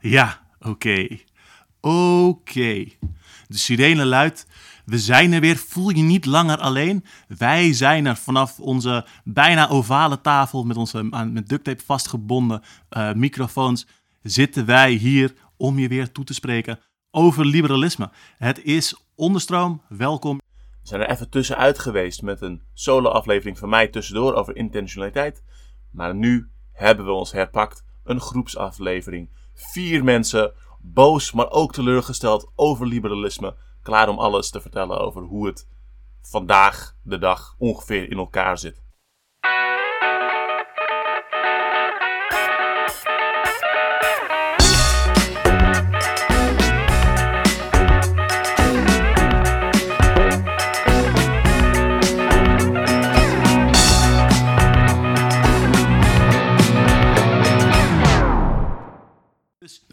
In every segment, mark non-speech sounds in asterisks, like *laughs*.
Ja, oké. Oké. De sirene luidt. We zijn er weer. Voel je niet langer alleen? Wij zijn er vanaf onze bijna ovale tafel met onze met duct tape vastgebonden eh, microfoons. Zitten wij hier om je weer toe te spreken over liberalisme. Het is onderstroom. Welkom. We zijn er even tussenuit geweest met een solo-aflevering van mij tussendoor over intentionaliteit. Maar nu hebben we ons herpakt. Een groepsaflevering. Vier mensen, boos maar ook teleurgesteld over liberalisme. Klaar om alles te vertellen over hoe het vandaag de dag ongeveer in elkaar zit.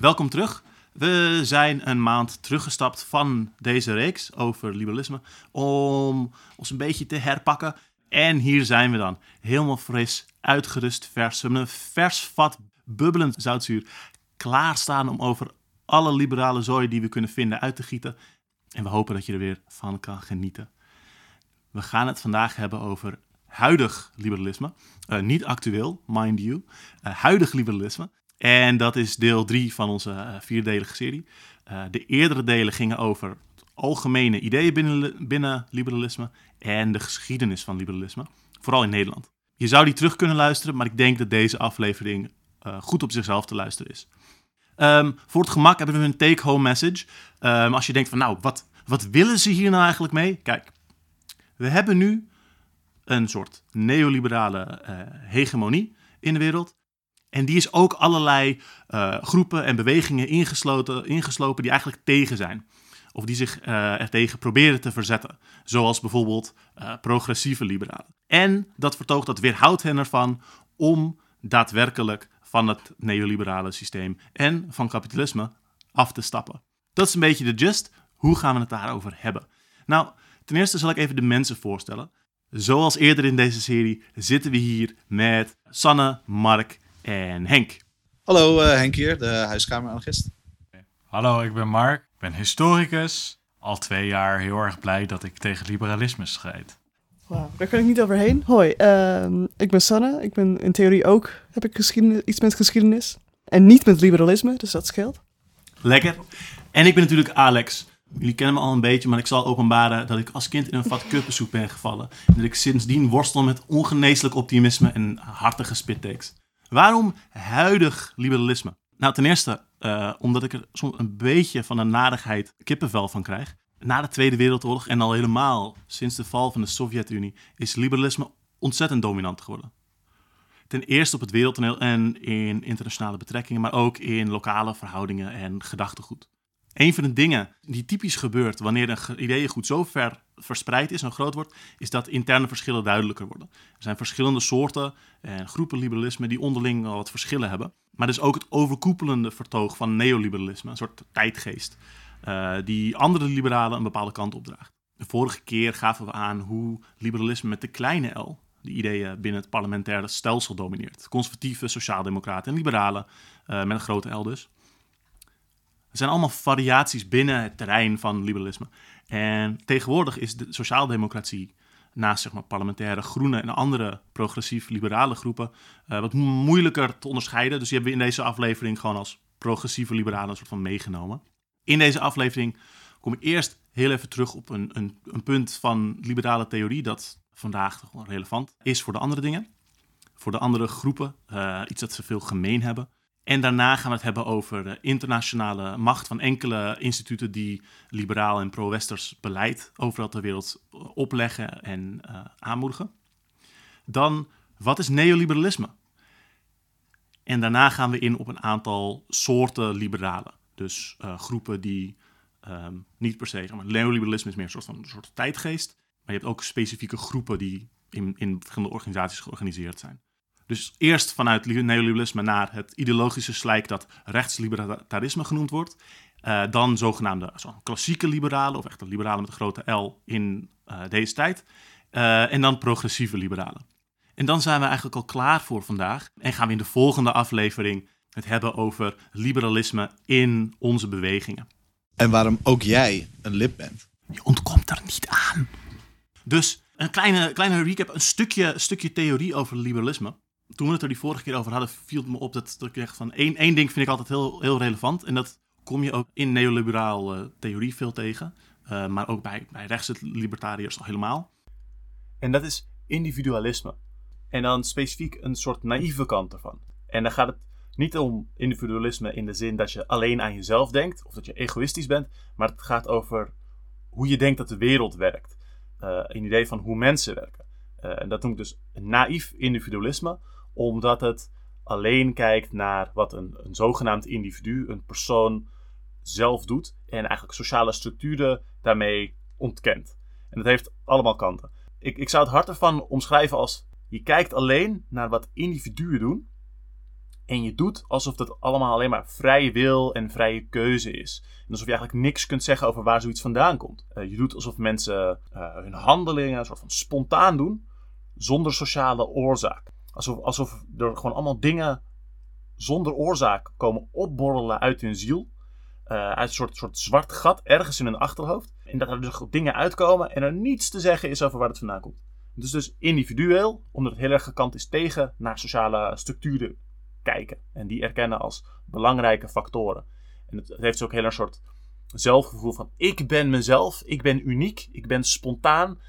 Welkom terug. We zijn een maand teruggestapt van deze reeks over liberalisme om ons een beetje te herpakken. En hier zijn we dan, helemaal fris, uitgerust, vers. We hebben een vers vat bubbelend zoutzuur klaarstaan om over alle liberale zooi die we kunnen vinden uit te gieten. En we hopen dat je er weer van kan genieten. We gaan het vandaag hebben over huidig liberalisme. Eh, niet actueel, mind you. Eh, huidig liberalisme. En dat is deel 3 van onze eh, vierdelige serie. Eh, de eerdere delen gingen over algemene ideeën binnen, binnen liberalisme en de geschiedenis van liberalisme. Vooral in Nederland. Je zou die terug kunnen luisteren, maar ik denk dat deze aflevering eh, goed op zichzelf te luisteren is. Ehm, voor het gemak hebben we een take-home message. Ehm, als je denkt van, nou, wat, wat willen ze hier nou eigenlijk mee? Kijk, we hebben nu een soort neoliberale hegemonie in de wereld. En die is ook allerlei eh, groepen en bewegingen ingesloten, ingeslopen die eigenlijk tegen zijn. Of die zich eh er tegen proberen te verzetten. Zoals bijvoorbeeld eh, progressieve liberalen. En dat vertoogt dat weerhoudt hen ervan om daadwerkelijk van het neoliberale systeem en van kapitalisme af te stappen. Dat is een beetje de gist. Hoe gaan we het daarover hebben? Nou, ten eerste zal ik even de mensen voorstellen. Zoals eerder in deze serie zitten we hier met Sanne, Mark en Henk. Hallo, eh, Henk hier, de huiskameranarchist. Hallo, ik ben Mark. Ik ben historicus. Al twee jaar heel erg blij dat ik tegen liberalisme strijd. Wauw, daar kan ik niet overheen. Hoi, ehm, ik ben Sanne. Ik ben in theorie ook, heb ik geschiedenis, iets met geschiedenis. En niet met liberalisme, dus dat scheelt. Lekker. En ik ben natuurlijk Alex. Jullie kennen me al een beetje, maar ik zal openbaren dat ik als kind in een vat *laughs* kuppensoep ben gevallen. En dat ik sindsdien worstel met ongeneeslijk optimisme en hartige spittakes. Waarom huidig liberalisme? Nou, ten eerste eh, omdat ik er soms een beetje van een nadigheid kippenvel van krijg. Na de Tweede Wereldoorlog en al helemaal sinds de val van de Sovjet-Unie is liberalisme ontzettend dominant geworden. Ten eerste op het wereldtoneel en in internationale betrekkingen, maar ook in lokale verhoudingen en gedachtegoed. Een van de dingen die typisch gebeurt wanneer een ge- ideeëngoed zo ver verspreid is en groot wordt, is dat interne verschillen duidelijker worden. Er zijn verschillende soorten en groepen liberalisme die onderling wel wat verschillen hebben. Maar dus ook het overkoepelende vertoog van neoliberalisme, een soort tijdgeest, eh, die andere liberalen een bepaalde kant opdraagt. De vorige keer gaven we aan hoe liberalisme met de kleine L de ideeën binnen het parlementaire stelsel domineert. Conservatieve, sociaaldemocraten en liberalen, eh, met een grote L dus. Er zijn allemaal variaties binnen het terrein van liberalisme. En tegenwoordig is de sociaaldemocratie, naast zeg maar, parlementaire groene en andere progressief-liberale groepen, eh, wat mo- moeilijker te onderscheiden. Dus die hebben we in deze aflevering gewoon als progressieve liberalen een soort van meegenomen. In deze aflevering kom ik eerst heel even terug op een, een, een punt van liberale theorie dat vandaag relevant is voor de andere dingen. Voor de andere groepen, eh, iets dat ze veel gemeen hebben. En daarna gaan we het hebben over de internationale macht van enkele instituten die liberaal en pro-westers beleid overal ter wereld opleggen en eh, aanmoedigen. Dan, wat is neoliberalisme? En daarna gaan we in op een aantal soorten liberalen. Dus eh, groepen die ehm, niet per se, maar, neoliberalisme is meer een soort van een soort tijdgeest. Maar je hebt ook specifieke groepen die in, in verschillende organisaties georganiseerd zijn. Dus eerst vanuit li- neoliberalisme naar het ideologische slijk dat rechtslibertarisme genoemd wordt. Eh, dan zogenaamde zo klassieke liberalen, of echt de liberalen met een grote L in eh, deze tijd. Eh, en dan progressieve liberalen. En dan zijn we eigenlijk al klaar voor vandaag. En gaan we in de volgende aflevering het hebben over liberalisme in onze bewegingen. En waarom ook jij een lid bent. Je ontkomt er niet aan. Dus een kleine, kleine recap, een stukje, stukje theorie over liberalisme. Toen we het er die vorige keer over hadden, viel het me op dat, ik echt van één, één ding vind ik altijd heel, heel relevant. En dat kom je ook in neoliberaal eh, theorie veel tegen. Eh, maar ook bij, bij rechtse libertariërs al helemaal. En dat is individualisme. En dan specifiek een soort naïeve kant ervan. En dan gaat het niet om individualisme in de zin dat je alleen aan jezelf denkt of dat je egoïstisch bent, maar het gaat over hoe je denkt dat de wereld werkt. Eh, een idee van hoe mensen werken. En dat noem ik dus naïef individualisme, omdat het alleen kijkt naar wat een, een zogenaamd individu, een persoon, zelf doet en eigenlijk sociale structuren daarmee ontkent. En dat heeft allemaal kanten. Ik, ik zou het hart ervan omschrijven als je kijkt alleen naar wat individuen doen en je doet alsof dat allemaal alleen maar vrije wil en vrije keuze is. En alsof je eigenlijk niks kunt zeggen over waar zoiets vandaan komt. Uh, je doet alsof mensen uh, hun handelingen een soort van spontaan doen, zonder sociale oorzaak. Alsof, alsof er gewoon allemaal dingen zonder oorzaak komen opborrelen uit hun ziel. Uh, uit een soort, soort zwart gat ergens in hun achterhoofd. En dat er dus dingen uitkomen en er niets te zeggen is over waar het vandaan komt. Dus dus individueel, omdat het heel erg gekant is tegen naar sociale structuren kijken. En die erkennen als belangrijke factoren. En het, het heeft ook heel een soort zelfgevoel van ik ben mezelf, ik ben uniek, ik ben spontaan.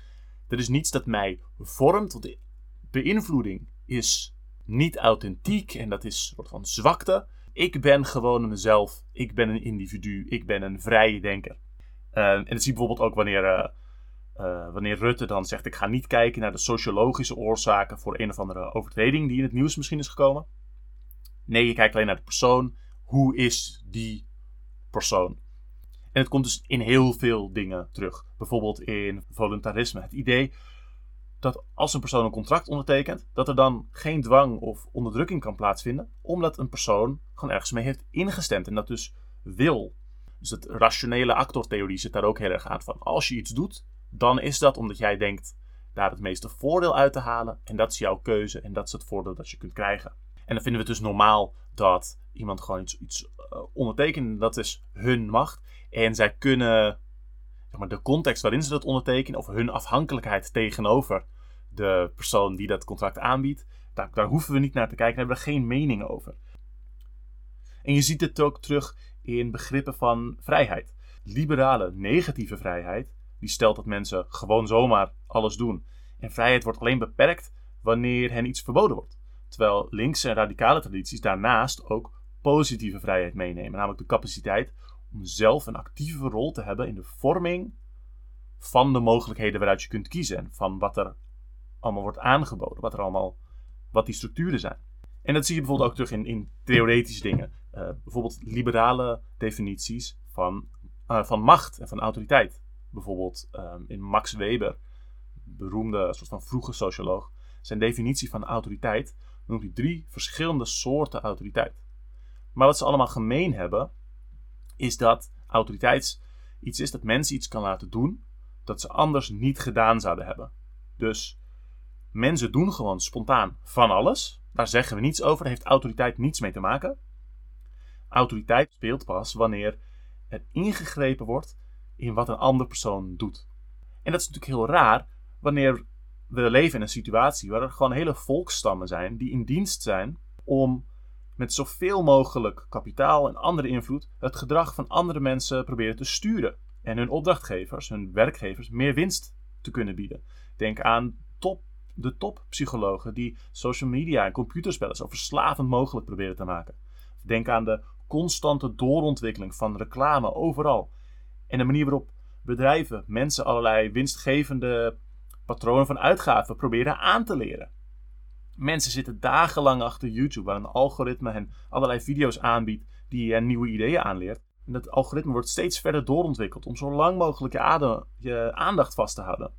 Er is niets dat mij vormt, want beïnvloeding is niet authentiek en dat is een soort van zwakte. Ik ben gewoon mezelf, ik ben een individu, ik ben een vrije denker. Uh, en dat zie je bijvoorbeeld ook wanneer, uh, uh, wanneer Rutte dan zegt: Ik ga niet kijken naar de sociologische oorzaken voor een of andere overtreding die in het nieuws misschien is gekomen. Nee, je kijkt alleen naar de persoon. Hoe is die persoon? En het komt dus in heel veel dingen terug. Bijvoorbeeld in voluntarisme. Het idee dat als een persoon een contract ondertekent, dat er dan geen dwang of onderdrukking kan plaatsvinden, omdat een persoon gewoon ergens mee heeft ingestemd en dat dus wil. Dus het rationele actortheorie zit daar ook heel erg aan van. Als je iets doet, dan is dat omdat jij denkt daar het meeste voordeel uit te halen en dat is jouw keuze en dat is het voordeel dat je kunt krijgen. En dan vinden we het dus normaal dat iemand gewoon iets, iets uh, ondertekent. Dat is hun macht. En zij kunnen maar, de context waarin ze dat ondertekenen, of hun afhankelijkheid tegenover de persoon die dat contract aanbiedt, daar, hoeven we niet naar te kijken. Daar hebben we geen mening over. En je ziet het ook terug in begrippen van vrijheid. Liberale negatieve vrijheid, die stelt dat mensen gewoon zomaar alles doen. En vrijheid wordt alleen beperkt wanneer hen iets verboden wordt. Terwijl linkse en radicale tradities daarnaast ook positieve vrijheid meenemen. Namelijk de capaciteit om zelf een actieve rol te hebben in de vorming van de mogelijkheden waaruit je kunt kiezen. En van wat er allemaal wordt aangeboden. Wat er allemaal, wat die structuren zijn. En dat zie je bijvoorbeeld ook terug in, in theoretische dingen. Uh, bijvoorbeeld liberale definities van, uh, van macht en van autoriteit. Bijvoorbeeld um, in Max Weber, beroemde soort van vroege socioloog, zijn definitie van autoriteit noemt hij drie verschillende soorten autoriteit. Maar wat ze allemaal gemeen hebben, is dat autoriteit iets is dat mensen iets kan laten doen dat ze anders niet gedaan zouden hebben. Dus mensen doen gewoon spontaan van alles. Daar zeggen we niets over, daar heeft autoriteit niets mee te maken. Autoriteit speelt pas wanneer er ingegrepen wordt in wat een andere persoon doet. En dat is natuurlijk heel raar wanneer we leven in een situatie waar er gewoon hele volksstammen zijn die in dienst zijn om met zoveel mogelijk kapitaal en andere invloed het gedrag van andere mensen proberen te sturen. En hun opdrachtgevers, hun werkgevers, meer winst te kunnen bieden. Denk aan top, de toppsychologen die social media en computerspellen zo verslavend mogelijk proberen te maken. Denk aan de constante doorontwikkeling van reclame overal. En de manier waarop bedrijven mensen allerlei winstgevende patronen van uitgaven proberen aan te leren. Mensen zitten dagenlang achter YouTube, waar een algoritme hen allerlei video's aanbiedt die hen nieuwe ideeën aanleert. En dat algoritme wordt steeds verder doorontwikkeld om zo lang mogelijk je, je aandacht vast te houden.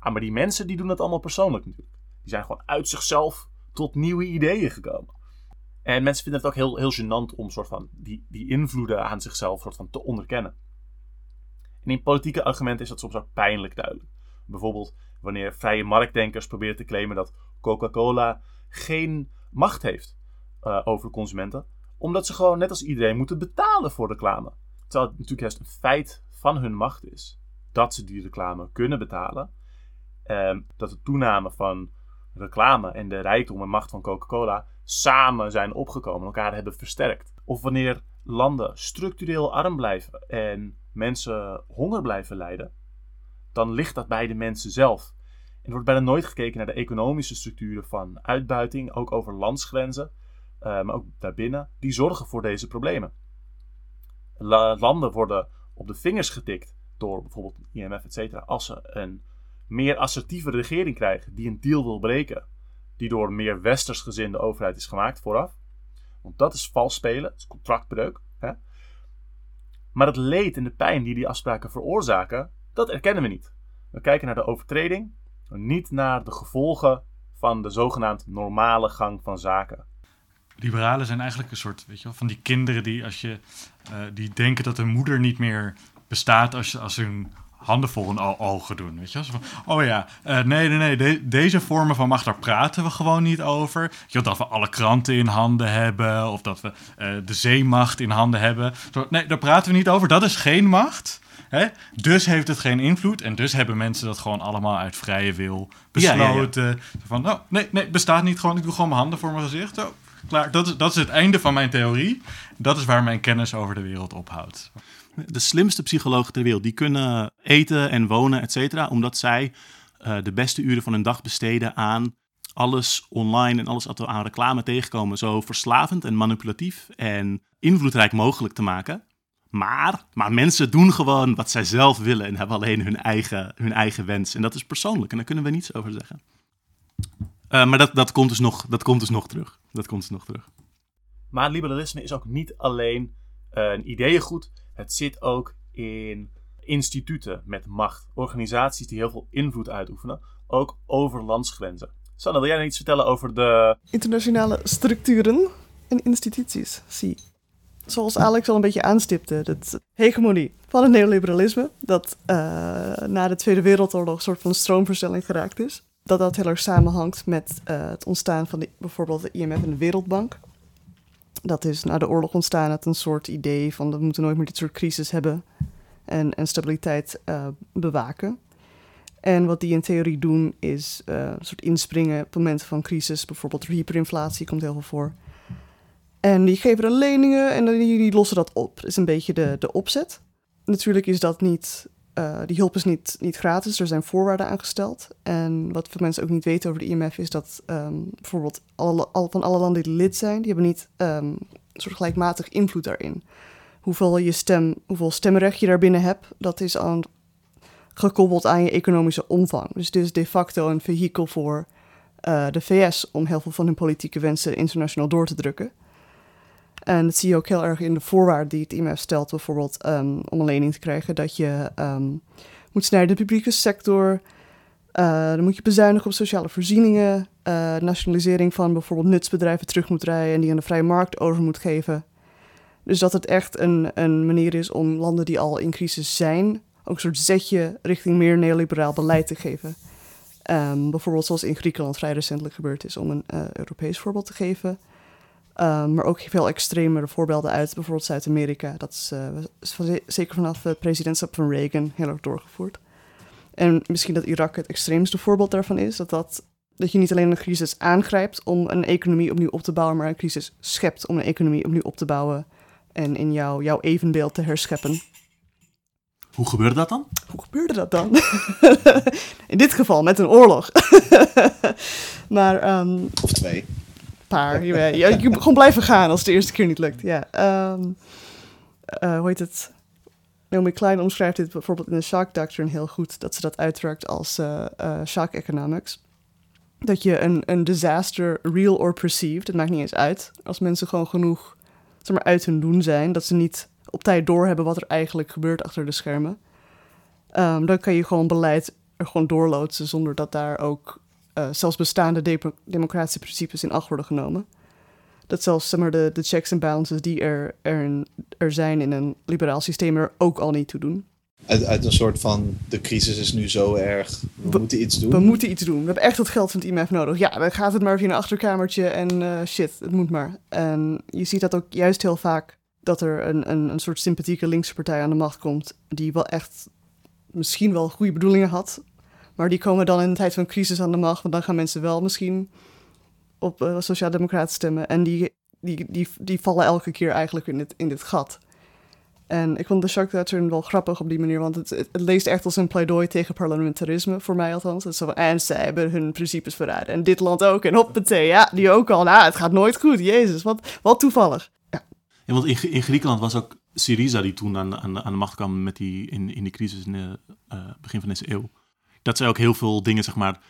Ah, maar die mensen die doen dat allemaal persoonlijk natuurlijk. Die zijn gewoon uit zichzelf tot nieuwe ideeën gekomen. En mensen vinden het ook heel, heel gênant om soort van die, die invloeden aan zichzelf soort van te onderkennen. En in politieke argumenten is dat soms ook pijnlijk duidelijk. Bijvoorbeeld wanneer vrije marktdenkers proberen te claimen dat Coca-Cola geen macht heeft. eh, over consumenten. Omdat ze gewoon net als iedereen moeten betalen voor reclame. Terwijl het natuurlijk juist een feit van hun macht is dat ze die reclame kunnen betalen. Ehm, dat de toename van reclame en de rijkdom en macht van Coca-Cola samen zijn opgekomen, elkaar hebben versterkt. Of wanneer landen structureel arm blijven en mensen honger blijven lijden, dan ligt dat bij de mensen zelf. En er wordt bijna nooit gekeken naar de economische structuren van uitbuiting, ook over landsgrenzen, eh, maar ook daarbinnen, die zorgen voor deze problemen. La- landen worden op de vingers getikt door bijvoorbeeld IMF, et cetera, als ze een meer assertieve regering krijgen die een deal wil breken, die door meer westers gezinde overheid is gemaakt vooraf. Want dat is vals spelen, dat is contractbreuk. Hè? Maar het leed en de pijn die die afspraken veroorzaken, dat erkennen we niet. We kijken naar de overtreding, niet naar de gevolgen van de zogenaamd normale gang van zaken. Liberalen zijn eigenlijk een soort, weet je wel, van die kinderen die als je, eh, die denken dat hun moeder niet meer bestaat als, als hun handen voor o- ogen doen, weet je van, oh ja, eh, nee, nee, nee, de- deze vormen van macht, daar praten we gewoon niet over. Je dat we alle kranten in handen hebben, of dat we eh, de zeemacht in handen hebben. Zo, nee, daar praten we niet over, dat is geen macht. Hè? Dus heeft het geen invloed en dus hebben mensen dat gewoon allemaal uit vrije wil Ja, ja, ja. besloten. Van, oh, nee, nee, bestaat niet gewoon, ik doe gewoon mijn handen voor mijn gezicht. Zo, klaar, dat is, dat is het einde van mijn theorie. Dat is waar mijn kennis over de wereld ophoudt. De slimste psychologen ter wereld, die kunnen eten en wonen, et cetera, omdat zij eh, de beste uren van hun dag besteden aan alles online en alles wat we aan reclame tegenkomen zo verslavend en manipulatief en invloedrijk mogelijk te maken. Maar, maar mensen doen gewoon wat zij zelf willen en hebben alleen hun eigen, hun eigen wens. En dat is persoonlijk en daar kunnen we niets over zeggen. Eh, maar dat, dat, komt dus nog, dat komt dus nog terug. Dat komt dus nog terug. Maar liberalisme is ook niet alleen eh, een ideeëngoed. Het zit ook in instituten met macht. Organisaties die heel veel invloed uitoefenen. Ook over landsgrenzen. Sanne, wil jij iets vertellen over de... Internationale structuren en instituties, zie. Zoals Alex al een beetje aanstipte, de hegemonie van het neoliberalisme, dat eh, na de Tweede Wereldoorlog een soort van stroomversnelling geraakt is. Dat dat heel erg samenhangt met eh, het ontstaan van bijvoorbeeld de IMF en de Wereldbank. Dat is na de oorlog ontstaan uit een soort idee van we moeten nooit meer dit soort crisis hebben en, en stabiliteit eh, bewaken. En wat die in theorie doen is eh, een soort inspringen op momenten van crisis. Bijvoorbeeld hyperinflatie komt heel veel voor. En die geven dan leningen en die, die lossen dat op. Dat is een beetje de, de opzet. Natuurlijk is dat niet, eh, die hulp is niet, niet gratis. Er zijn voorwaarden aangesteld. En wat veel mensen ook niet weten over de IMF is dat ehm, bijvoorbeeld alle, al, van alle landen die lid zijn, die hebben niet een soort gelijkmatig invloed daarin. Hoeveel, je stem, hoeveel stemrecht je daarbinnen hebt, dat is aan, gekoppeld aan je economische omvang. Dus dit is de facto een vehikel voor eh, de VS om heel veel van hun politieke wensen internationaal door te drukken. En dat zie je ook heel erg in de voorwaarden die het IMF stelt, bijvoorbeeld ehm, om een lening te krijgen, dat je ehm, moet snijden de publieke sector, eh, dan moet je bezuinigen op sociale voorzieningen, eh, nationalisering van bijvoorbeeld nutsbedrijven terug moet rijden en die aan de vrije markt over moet geven. Dus dat het echt een, een manier is om landen die al in crisis zijn, ook een soort zetje richting meer neoliberaal beleid te geven. Ehm, bijvoorbeeld zoals in Griekenland vrij recentelijk gebeurd is, om een eh, Europees voorbeeld te geven. Ehm, maar ook veel extremere voorbeelden uit bijvoorbeeld Zuid-Amerika. Dat is, eh, is zeker vanaf het presidentschap van Reagan heel erg doorgevoerd. En misschien dat Irak het extreemste voorbeeld daarvan is. Dat, dat, dat je niet alleen een crisis aangrijpt om een economie opnieuw op te bouwen, maar een crisis schept om een economie opnieuw op te bouwen en in jouw, jouw evenbeeld te herscheppen. Hoe gebeurde dat dan? Hoe gebeurde dat dan? *laughs* in dit geval met een oorlog. *laughs* maar ehm, Of twee. Paar. Je, je moet gewoon blijven gaan als het de eerste keer niet lukt. Ja. ehm, eh, hoe heet het? Naomi Klein omschrijft dit bijvoorbeeld in de Shock Doctrine heel goed. Dat ze dat uitwerkt als eh, eh, shock economics. Dat je een, een disaster, real or perceived, het maakt niet eens uit. Als mensen gewoon genoeg zeg maar, uit hun doen zijn, dat ze niet op tijd doorhebben wat er eigenlijk gebeurt achter de schermen. Ehm, dan kan je gewoon beleid er gewoon doorloodsen zonder dat daar ook eh, zelfs bestaande demo- democratische principes in acht worden genomen. Dat zelfs zeg maar, de, de checks en balances die er, er, er zijn in een liberaal systeem er ook al niet toe doen. Uit, uit een soort van, de crisis is nu zo erg, we, We- moeten iets doen. We moeten iets doen. We hebben echt het geld van het IMF nodig. Ja, dan gaat het maar via een achterkamertje en eh, shit, het moet maar. En je ziet dat ook juist heel vaak, dat er een, een, een soort sympathieke linkse partij aan de macht komt, die wel echt misschien wel goede bedoelingen had, maar die komen dan in een tijd van crisis aan de macht, want dan gaan mensen wel misschien op eh Sociaaldemocraten stemmen. En die, die, die, die vallen elke keer eigenlijk in dit, in dit gat. En ik vond de Doctrine wel grappig op die manier, want het, leest echt als een pleidooi tegen parlementarisme, voor mij althans. Zo van, en zij hebben hun principes verraden. En dit land ook, en hoppatee, ja, die ook al. Nou, het gaat nooit goed, jezus, wat, wat toevallig. Ja, want in, in Griekenland was ook Syriza die toen aan, aan, aan de macht kwam met die, in, in die crisis in het begin van deze eeuw. Dat zij ook heel veel dingen zeg maar,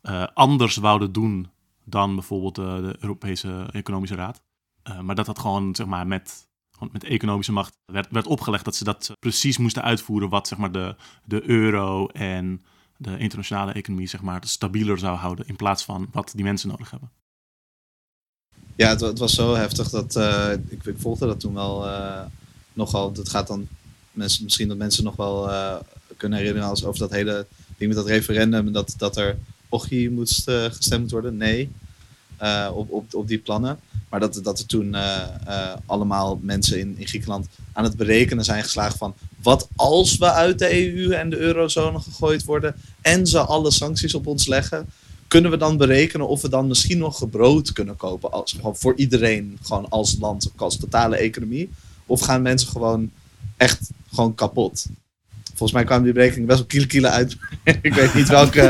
eh, anders wouden doen dan bijvoorbeeld eh, de Europese Economische Raad. Eh, maar dat dat gewoon, zeg maar, met, met economische macht werd, werd opgelegd dat ze dat precies moesten uitvoeren wat zeg maar, de, de euro en de internationale economie zeg maar, stabieler zou houden in plaats van wat die mensen nodig hebben. Ja, het, wa- het was zo heftig dat ik, ik volgde dat toen wel nogal. Dat gaat dan mensen, misschien dat mensen nog wel kunnen herinneren als over dat hele met dat referendum en dat, dat er Ochi moest eh, gestemd worden. Nee, eh, op, op, op die plannen. Maar dat, dat er toen eh, allemaal mensen in, in Griekenland aan het berekenen zijn geslagen van wat als we uit de EU en de eurozone gegooid worden en ze alle sancties op ons leggen, kunnen we dan berekenen of we dan misschien nog gebrood kunnen kopen als, voor iedereen, gewoon als land, als totale economie? Of gaan mensen gewoon echt gewoon kapot? Volgens mij kwamen die berekeningen best wel kiele uit. *laughs* ik weet niet welke,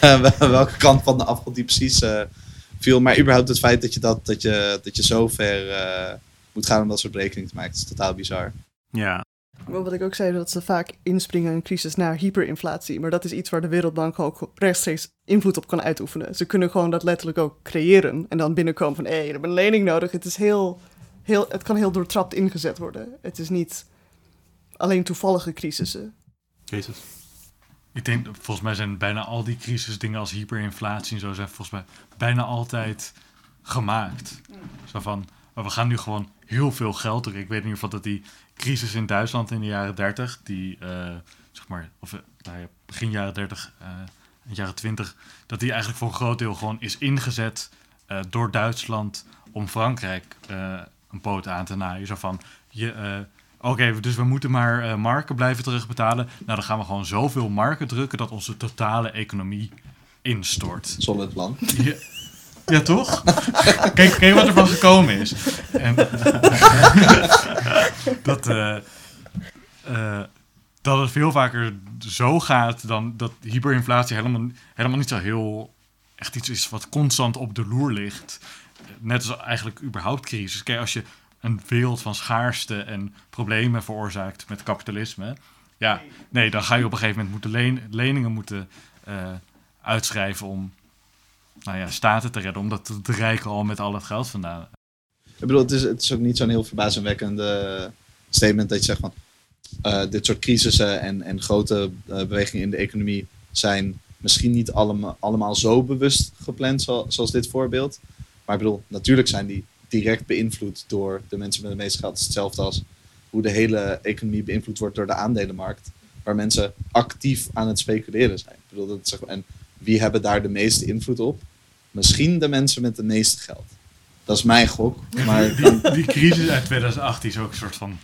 eh, welke kant van de afgrond die precies eh, viel. Maar überhaupt het feit dat je, dat, dat je, dat je zo ver eh, moet gaan om dat soort berekeningen te maken, is totaal bizar. Ja, wat ik ook zei, dat ze vaak inspringen in een crisis naar hyperinflatie. Maar dat is iets waar de Wereldbank ook rechtstreeks invloed op kan uitoefenen. Ze kunnen gewoon dat letterlijk ook creëren. En dan binnenkomen van, hé, hey, je hebt een lening nodig. Het, is heel, heel, het kan heel doortrapt ingezet worden. Het is niet alleen toevallige crisissen. Jezus. Ik denk, volgens mij zijn bijna al die crisisdingen als hyperinflatie en zo zijn volgens mij bijna altijd gemaakt. Zo van, maar we gaan nu gewoon heel veel geld drukken. Ik weet in ieder geval dat die crisis in Duitsland in de jaren 30, die eh, zeg maar, of eh, nou ja, begin jaren 30, eh jaren 20, dat die eigenlijk voor een groot deel gewoon is ingezet door Duitsland om Frankrijk een poot aan te naaien. Zo van, je, Oké, dus we moeten maar eh, marken blijven terugbetalen. Nou, dan gaan we gewoon zoveel marken drukken dat onze totale economie instort. Solid plan. Ja, ja toch? Kijk, kijk wat er van gekomen is. En, *laughs* dat, eh, eh, dat het veel vaker zo gaat dan dat hyperinflatie helemaal, helemaal niet zo heel echt iets is wat constant op de loer ligt. Net als eigenlijk überhaupt crisis. Kijk, als je een wereld van schaarste en problemen veroorzaakt met kapitalisme. Ja, nee, dan ga je op een gegeven moment moeten leningen moeten eh, uitschrijven om nou ja, staten te redden. Omdat de rijken al met al het geld vandaan. Ik bedoel, het is, het is ook niet zo'n heel verbazingwekkende statement dat je zegt van eh, dit soort crisissen en, en grote eh, bewegingen in de economie zijn misschien niet allemaal, allemaal zo bewust gepland zo- zoals dit voorbeeld. Maar ik bedoel, natuurlijk zijn die direct beïnvloed door de mensen met het meeste geld. Het is hetzelfde als hoe de hele economie beïnvloed wordt door de aandelenmarkt. Waar mensen actief aan het speculeren zijn. Ik bedoel, dat en wie hebben daar de meeste invloed op? Misschien de mensen met het meeste geld. Dat is mijn gok. Maar *laughs* Die, crisis uit 2018 is ook een soort van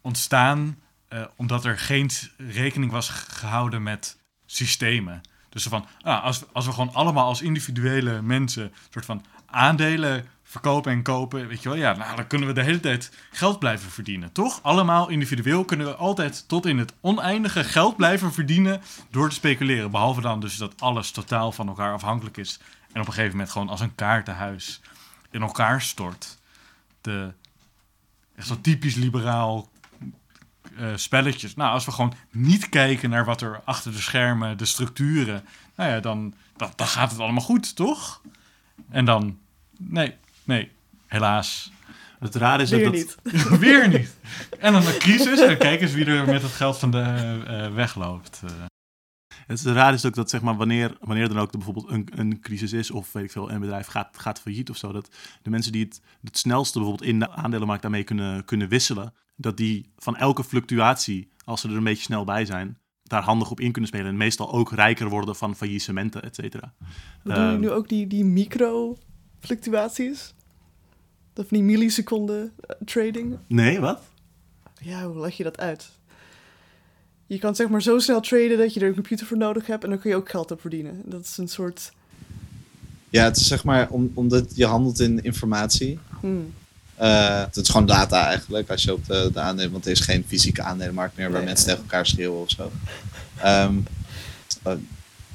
ontstaan eh, omdat er geen rekening was gehouden met systemen. Dus van, ah, als, als we gewoon allemaal als individuele mensen soort van aandelen verkopen en kopen, weet je wel, ja, nou, dan kunnen we de hele tijd geld blijven verdienen, toch? Allemaal individueel kunnen we altijd tot in het oneindige geld blijven verdienen door te speculeren. Behalve dan dus dat alles totaal van elkaar afhankelijk is en op een gegeven moment gewoon als een kaartenhuis in elkaar stort. De echt zo typisch liberaal eh, spelletjes. Nou, als we gewoon niet kijken naar wat er achter de schermen, de structuren, nou ja, dan, dan gaat het allemaal goed, toch? En dan, nee, nee, helaas. Het rare is Weer dat... niet. *laughs* Weer niet. *laughs* En dan een crisis en kijk eens wie er met het geld van de eh, eh, wegloopt. eh. Het raar is ook dat zeg maar, wanneer, wanneer dan ook er bijvoorbeeld een, een crisis is of weet ik veel, een bedrijf gaat, gaat failliet of zo, dat de mensen die het, het snelste bijvoorbeeld in de aandelenmarkt daarmee kunnen, kunnen wisselen, dat die van elke fluctuatie als ze er een beetje snel bij zijn, daar handig op in kunnen spelen. En meestal ook rijker worden van faillissementen, et cetera. Bedoel je Ehm, nu ook die, die micro-fluctuaties? Of die milliseconden eh, trading? Nee, wat? Ja, hoe leg je dat uit? Je kan zeg maar zo snel traden dat je er een computer voor nodig hebt en dan kun je ook geld op verdienen. Dat is een soort. Ja, het is zeg maar om, omdat je handelt in informatie. hmm, Eh, het is gewoon data eigenlijk, als je op de, de aandelen, want er is geen fysieke aandelenmarkt meer waar Nee. mensen tegen elkaar schreeuwen of zo. Ehm, eh,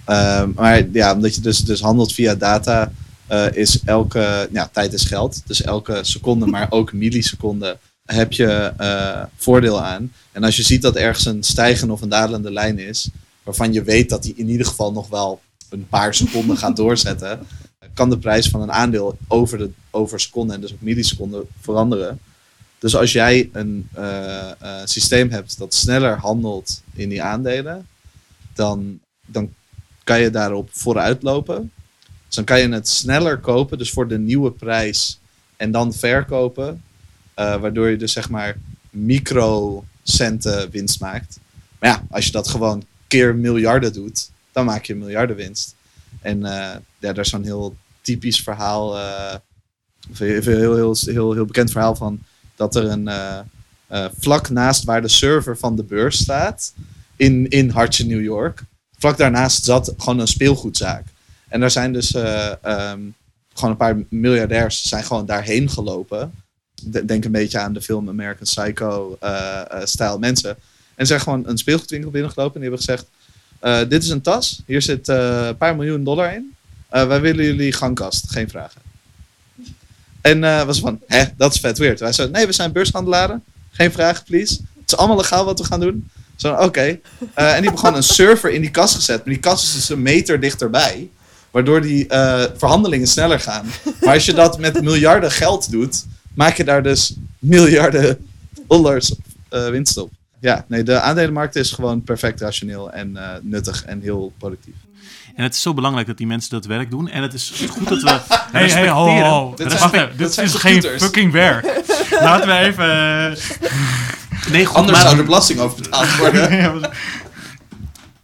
ehm, maar ja, omdat je dus, dus handelt via data, eh, is elke, ja, tijd is geld. Dus elke seconde, maar ook *laughs* milliseconde, heb je eh, voordeel aan. En als je ziet dat ergens een stijgende of een dalende lijn is, waarvan je weet dat die in ieder geval nog wel een paar seconden gaat *laughs* doorzetten, kan de prijs van een aandeel over, de, over seconden en dus ook milliseconden veranderen. Dus als jij een eh, systeem hebt dat sneller handelt in die aandelen, dan, dan kan je daarop vooruit lopen. Dus dan kan je het sneller kopen, dus voor de nieuwe prijs, en dan verkopen. eh, waardoor je dus zeg maar microcenten winst maakt. Maar ja, als je dat gewoon keer miljarden doet, dan maak je een miljardenwinst. En eh, ja, daar is zo'n heel typisch verhaal, eh, of heel, heel, heel, heel, heel bekend verhaal van dat er een vlak naast waar de server van de beurs staat, in, in hartje New York, vlak daarnaast zat gewoon een speelgoedzaak. En daar zijn dus eh, ehm, gewoon een paar miljardairs zijn gewoon daarheen gelopen. De- Denk een beetje aan de film American Psycho eh, eh, mensen. En zijn gewoon een speelgoedwinkel binnengelopen en die hebben gezegd: Dit is een tas, hier zit een paar miljoen dollar in. Wij willen jullie gangkast, geen vragen. En was van, hè, dat is vet weird. Wij zeiden, nee, we zijn beurshandelaren. Geen vragen, please. Het is allemaal legaal wat we gaan doen. Zo, oké. En die hebben gewoon een server in die kast gezet. Maar die kast is dus een meter dichterbij. Waardoor die eh, verhandelingen sneller gaan. Maar als je dat met miljarden geld doet, maak je daar dus miljarden dollars eh, winst op. Ja, nee, de aandelenmarkt is gewoon perfect rationeel en eh, nuttig en heel productief. En het is zo belangrijk dat die mensen dat werk doen. En het is goed dat we *laughs* Hey, hey, ho, ho. Dit zijn- even, dit dit zijn is geen *laughs* fucking werk. Laten we even... Nee, goed, *laughs* Anders maar zou er belasting over betaald worden.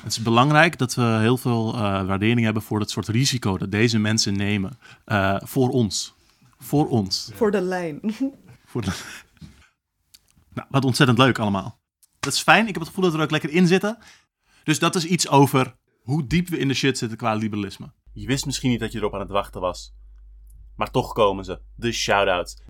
Het is belangrijk dat we heel veel eh, waardering hebben voor het soort risico dat deze mensen nemen. eh, voor ons. Voor ons. Voor de lijn. *laughs* Voor de... nou, wat ontzettend leuk allemaal. Dat is fijn. Ik heb het gevoel dat we er ook lekker in zitten. Dus dat is iets over hoe diep we in de shit zitten qua liberalisme. Je wist misschien niet dat je erop aan het wachten was. Maar toch komen ze, de shout-outs.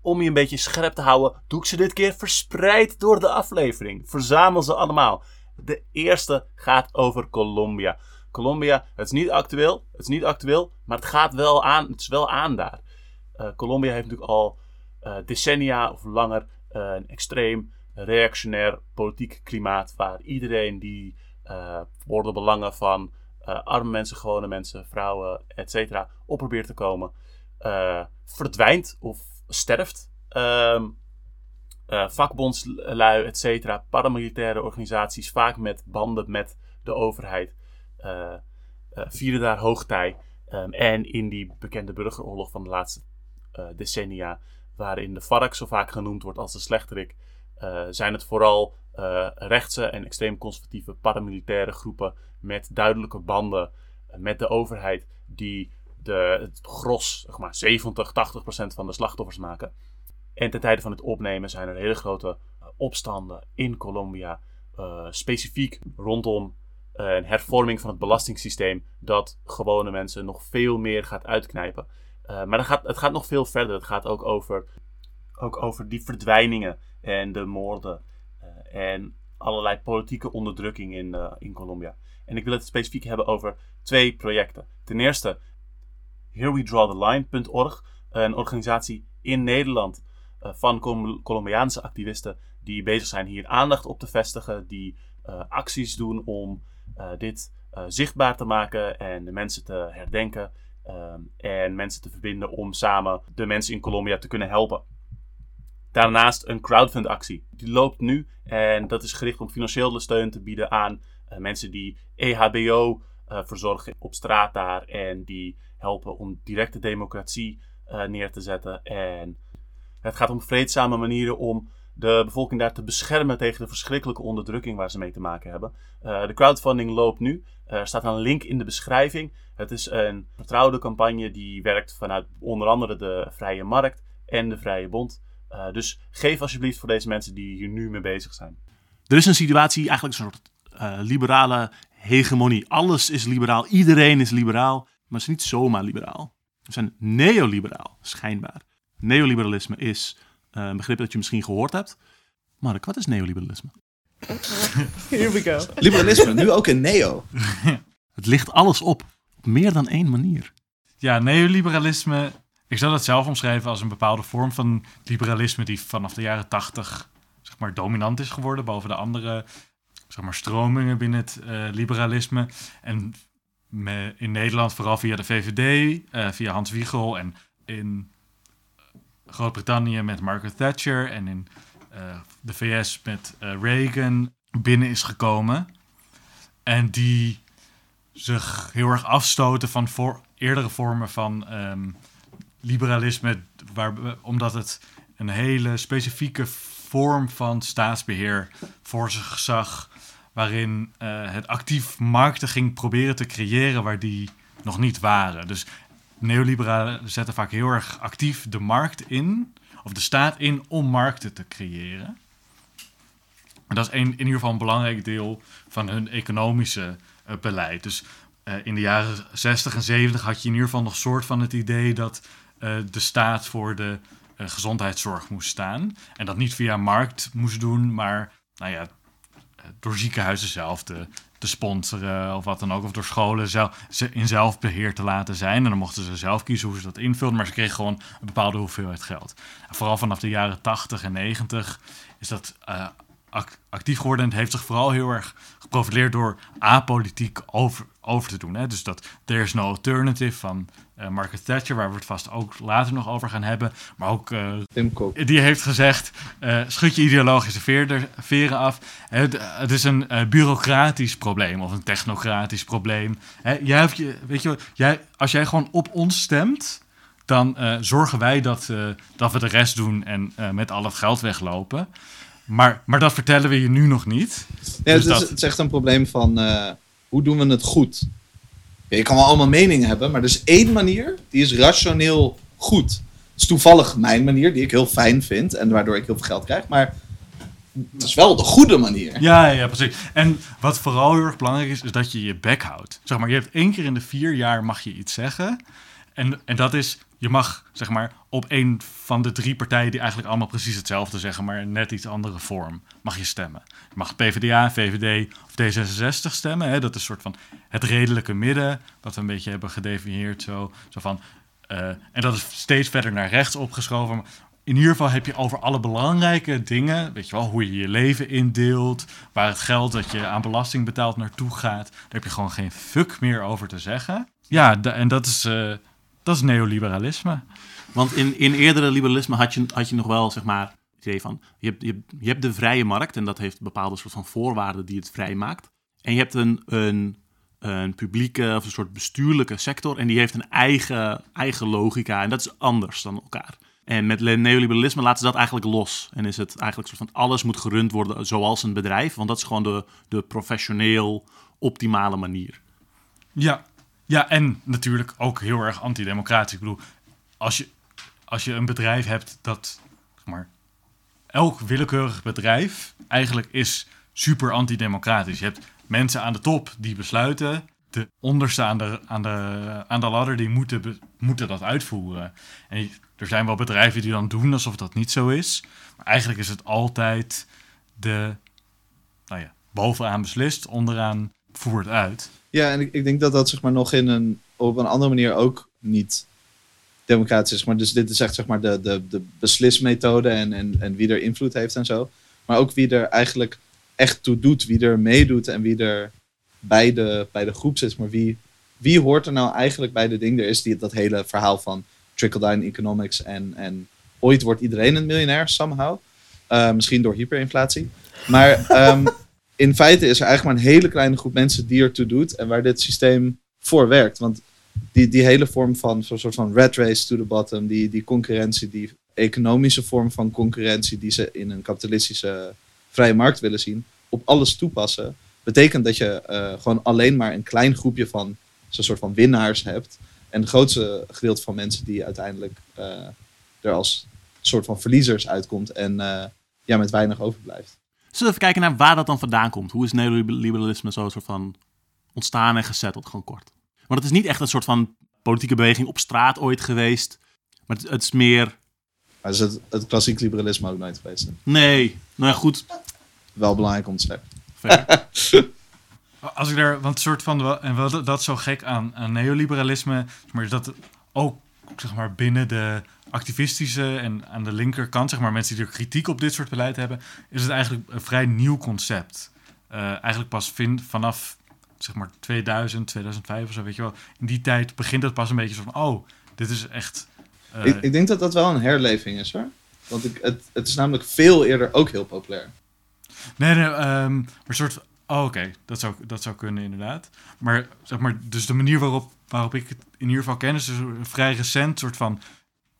Om je een beetje scherp te houden, doe ik ze dit keer verspreid door de aflevering. Verzamel ze allemaal. De eerste gaat over Colombia. Colombia, het is niet actueel, het is niet actueel, maar het gaat wel aan, het is wel aan daar. Eh, Colombia heeft natuurlijk al eh, decennia of langer eh, een extreem reactionair politiek klimaat waar iedereen die voor de belangen van arme mensen, gewone mensen, vrouwen, etc. op probeert te komen, verdwijnt of sterft. Ehm eh, vakbondslui, etc. paramilitaire organisaties, vaak met banden met de overheid, eh, eh, vieren daar hoogtij. Ehm, en in die bekende burgeroorlog van de laatste decennia, waarin de FARC zo vaak genoemd wordt als de slechterik, zijn het vooral rechtse en extreem conservatieve paramilitaire groepen met duidelijke banden met de overheid, die de, het gros, zeg maar 70, 80 procent van de slachtoffers maken. En ten tijde van het opnemen zijn er hele grote eh, opstanden in Colombia, eh, specifiek rondom eh, een hervorming van het belastingssysteem, dat gewone mensen nog veel meer gaat uitknijpen. Maar gaat, het gaat nog veel verder. Het gaat ook over, ook over die verdwijningen en de moorden en allerlei politieke onderdrukking in, in Colombia. En ik wil het specifiek hebben over twee projecten. Ten eerste herewedrawtheline.org, een organisatie in Nederland van Col- Colombiaanse activisten die bezig zijn hier aandacht op te vestigen, die eh, acties doen om eh, dit eh, zichtbaar te maken en de mensen te herdenken en mensen te verbinden om samen de mensen in Colombia te kunnen helpen. Daarnaast een crowdfund-actie. Die loopt nu en dat is gericht om financiële steun te bieden aan eh, mensen die EHBO eh, verzorgen op straat daar en die helpen om directe democratie eh, neer te zetten. En het gaat om vreedzame manieren om de bevolking daar te beschermen tegen de verschrikkelijke onderdrukking waar ze mee te maken hebben. Eh, de crowdfunding loopt nu. Er staat een link in de beschrijving. Het is een vertrouwde campagne die werkt vanuit onder andere de Vrije Markt en de Vrije Bond. Uh, dus geef alsjeblieft voor deze mensen die hier nu mee bezig zijn. Er is een situatie, eigenlijk een soort uh, liberale hegemonie. Alles is liberaal, iedereen is liberaal, maar het is niet zomaar liberaal. We zijn neoliberaal, schijnbaar. Neoliberalisme is uh, een begrip dat je misschien gehoord hebt. Mark, wat is neoliberalisme? Here we go. Liberalisme, nu ook in neo. *laughs* het ligt alles op, op meer dan één manier. Ja, neoliberalisme ik zou dat zelf omschrijven als een bepaalde vorm van liberalisme die vanaf de jaren tachtig zeg maar, dominant is geworden boven de andere zeg maar, stromingen binnen het uh, liberalisme. En me, in Nederland vooral via de VVD, uh, eh, via Hans Wiegel en in Groot-Brittannië met Margaret Thatcher en in uh, de VS met Reagan binnen is gekomen. En die zich heel erg afstoten van voor, eerdere vormen van um, liberalisme, waar, omdat het een hele specifieke vorm van staatsbeheer voor zich zag, waarin uh, het actief markten ging proberen te creëren waar die nog niet waren. Dus neoliberalen zetten vaak heel erg actief de markt in, of de staat in, om markten te creëren. En dat is een, in ieder geval een belangrijk deel van hun economische uh, beleid. Dus uh, in de jaren 60 en 70 had je in ieder geval nog soort van het idee dat uh, de staat voor de gezondheidszorg moest staan. En dat niet via markt moest doen, maar nou ja, door ziekenhuizen zelf te, te sponsoren of wat dan ook. Of door scholen zelf, in zelfbeheer te laten zijn. En dan mochten ze zelf kiezen hoe ze dat invulden. Maar ze kregen gewoon een bepaalde hoeveelheid geld. En vooral vanaf de jaren 80 en 90 is dat uh, actief geworden. En het heeft zich vooral heel erg geprofileerd door apolitiek over, over te doen. Hè? Dus dat There's No Alternative van uh, Margaret Thatcher, waar we het vast ook later nog over gaan hebben. Maar ook uh, Tim Cook. Die heeft gezegd: uh, schud je ideologische veer, veren af. Het, het is een bureaucratisch probleem of een technocratisch probleem. Hè? Jij hebt je, weet je, jij, als jij gewoon op ons stemt. Dan zorgen wij dat, dat we de rest doen en met al het geld weglopen. Maar, maar dat vertellen we je nu nog niet. Ja, dus het, is, dat... het is echt een probleem van hoe doen we het goed? je kan wel allemaal meningen hebben, maar er is één manier die is rationeel goed. Het is toevallig mijn manier, die ik heel fijn vind en waardoor ik heel veel geld krijg, maar het is wel de goede manier. Ja, ja, precies. En wat vooral heel erg belangrijk is, is dat je je bek houdt. Zeg maar, je hebt één keer in de vier jaar mag je iets zeggen. En, en dat is, je mag zeg maar op een van de drie partijen die eigenlijk allemaal precies hetzelfde zeggen, maar net iets andere vorm, mag je stemmen. Je mag PvdA, VVD of D66 stemmen. Hè? Dat is een soort van het redelijke midden, wat we een beetje hebben gedefinieerd. Zo, zo van, uh, en dat is steeds verder naar rechts opgeschoven. In ieder geval heb je over alle belangrijke dingen, weet je wel, hoe je je leven indeelt, waar het geld dat je aan belasting betaalt naartoe gaat, daar heb je gewoon geen fuck meer over te zeggen. Ja, en dat is, uh, dat is neoliberalisme. Want in, in eerdere liberalisme had je, had je nog wel, zeg maar, het idee van... Je hebt, je, je hebt de vrije markt en dat heeft bepaalde soort van voorwaarden die het vrij maakt. En je hebt een, een, een publieke of een soort bestuurlijke sector en die heeft een eigen, eigen logica en dat is anders dan elkaar. En met neoliberalisme laten ze dat eigenlijk los. En is het eigenlijk soort van alles moet gerund worden zoals een bedrijf. Want dat is gewoon de, de professioneel optimale manier. Ja, ja, en natuurlijk ook heel erg antidemocratisch. Ik bedoel, als je, als je een bedrijf hebt dat, zeg maar, elk willekeurig bedrijf eigenlijk is super antidemocratisch. Je hebt mensen aan de top die besluiten, de onderste aan de, aan de, aan de ladder die moeten, moeten dat uitvoeren. En er zijn wel bedrijven die dan doen alsof dat niet zo is. Maar eigenlijk is het altijd de, nou ja, bovenaan beslist, onderaan voert uit. Ja, en ik, denk dat dat zeg maar nog in een, op een andere manier ook niet democratisch is. Maar dus dit is echt zeg maar de, de, de beslismethode en, en, en wie er invloed heeft en zo. Maar ook wie er eigenlijk echt toe doet, wie er meedoet en wie er bij de, bij de groep zit. Maar wie, wie hoort er nou eigenlijk bij de ding? Er is die, dat hele verhaal van trickle-down economics en, en ooit wordt iedereen een miljonair, somehow. Uh, misschien door hyperinflatie. Maar um, in feite is er eigenlijk maar een hele kleine groep mensen die ertoe doet en waar dit systeem voor werkt. Want die, die hele vorm van zo'n soort van red race to the bottom, die, die concurrentie die economische vorm van concurrentie die ze in een kapitalistische vrije markt willen zien, op alles toepassen, betekent dat je eh, gewoon alleen maar een klein groepje van zo'n soort van winnaars hebt. En het grootste gedeelte van mensen die uiteindelijk eh, er als soort van verliezers uitkomt en eh, ja, met weinig overblijft. Zullen we even kijken naar waar dat dan vandaan komt? Hoe is neoliberalisme zo soort van ontstaan en gezetteld, gewoon kort? Want het is niet echt een soort van politieke beweging op straat ooit geweest. Maar het, het is meer... Maar is het, het klassiek liberalisme ook nooit geweest. hè? Nee, nou ja, goed. Wel belangrijk om te zeggen. *laughs* Als ik daar, want soort van, en wat dat is zo gek aan, aan neoliberalisme, maar is dat ook zeg maar binnen de activistische en aan de linkerkant, zeg maar mensen die er kritiek op dit soort beleid hebben, is het eigenlijk een vrij nieuw concept. Eh, eigenlijk pas vind, vanaf zeg maar 2000, 2005 of zo, weet je wel. In die tijd begint het pas een beetje zo van, oh, dit is echt. eh, ik, ik denk dat dat wel een herleving is hoor. Want ik, het, het is namelijk veel eerder ook heel populair. Nee, nee, ehm, maar soort. Oh, oké, dat, zou, dat zou kunnen inderdaad. Maar zeg maar, dus de manier waarop, waarop ik in ieder geval ken, is dus een vrij recent, soort van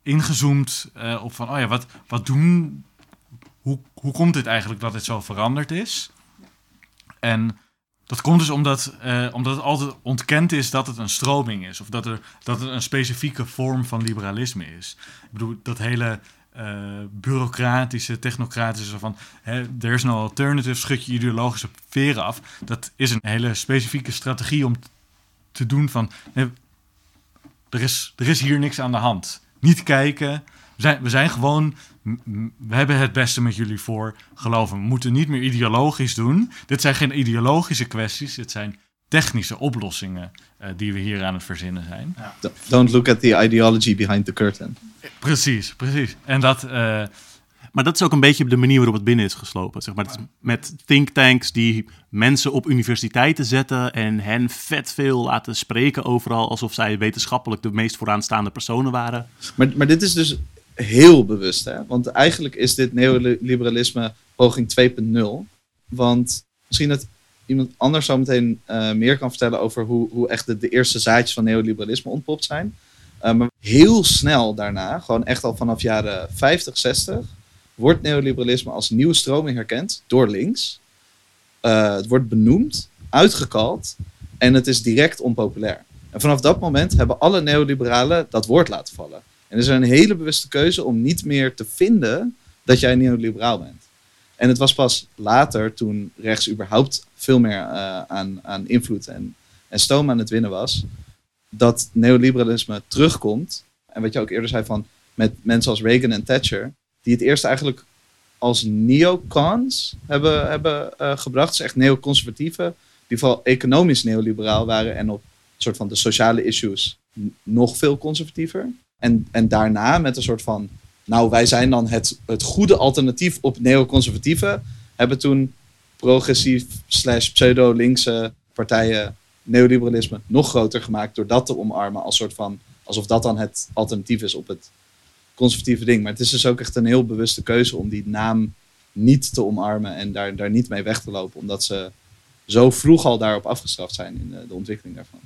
ingezoomd eh, op van, oh ja, wat, wat doen. Hoe, hoe komt dit eigenlijk dat dit zo veranderd is? En dat komt dus omdat, eh, omdat het altijd ontkend is dat het een stroming is. Of dat, er, dat het een specifieke vorm van liberalisme is. Ik bedoel, dat hele eh, bureaucratische, technocratische van... Hè, is no alternative, schud je ideologische veren af. Dat is een hele specifieke strategie om te doen van... er, is, er is hier niks aan de hand. Niet kijken. We zijn, we zijn gewoon... We hebben het beste met jullie voor. Geloof me, we moeten niet meer ideologisch doen. Dit zijn geen ideologische kwesties. Dit zijn technische oplossingen eh, die we hier aan het verzinnen zijn. D- Don't look at the ideology behind the curtain. Precies, precies. En dat... eh, Maar dat is ook een beetje de manier waarop het binnen is geslopen. Zeg maar. Het is met thinktanks die mensen op universiteiten zetten en hen vet veel laten spreken overal, alsof zij wetenschappelijk de meest vooraanstaande personen waren. Maar, maar dit is dus heel bewust, hè? Want eigenlijk is dit neoliberalisme poging 2.0. Want misschien dat iemand anders zo meteen eh, meer kan vertellen over hoe, hoe echt de, de eerste zaadjes van neoliberalisme ontpopt zijn. Eh, maar heel snel daarna, gewoon echt al vanaf jaren 50, 60, wordt neoliberalisme als nieuwe stroming herkend door links. Eh, het wordt benoemd, uitgekald en het is direct onpopulair. En vanaf dat moment hebben alle neoliberalen dat woord laten vallen. En er is een hele bewuste keuze om niet meer te vinden dat jij neoliberaal bent. En het was pas later, toen rechts überhaupt veel meer eh, aan, aan invloed en, en stoom aan het winnen was, dat neoliberalisme terugkomt. En wat je ook eerder zei van met mensen als Reagan en Thatcher, die het eerst eigenlijk als neocons hebben, hebben eh, gebracht. Dus echt neoconservatieven, die vooral economisch neoliberaal waren en op soort van de sociale issues nog veel conservatiever. En, en daarna met een soort van, nou wij zijn dan het, het goede alternatief op neoconservatieven, hebben toen progressief slash pseudo-linkse partijen neoliberalisme nog groter gemaakt door dat te omarmen als soort van, alsof dat dan het alternatief is op het conservatieve ding. Maar het is dus ook echt een heel bewuste keuze om die naam niet te omarmen en daar, daar niet mee weg te lopen, omdat ze zo vroeg al daarop afgestraft zijn in de, de ontwikkeling daarvan.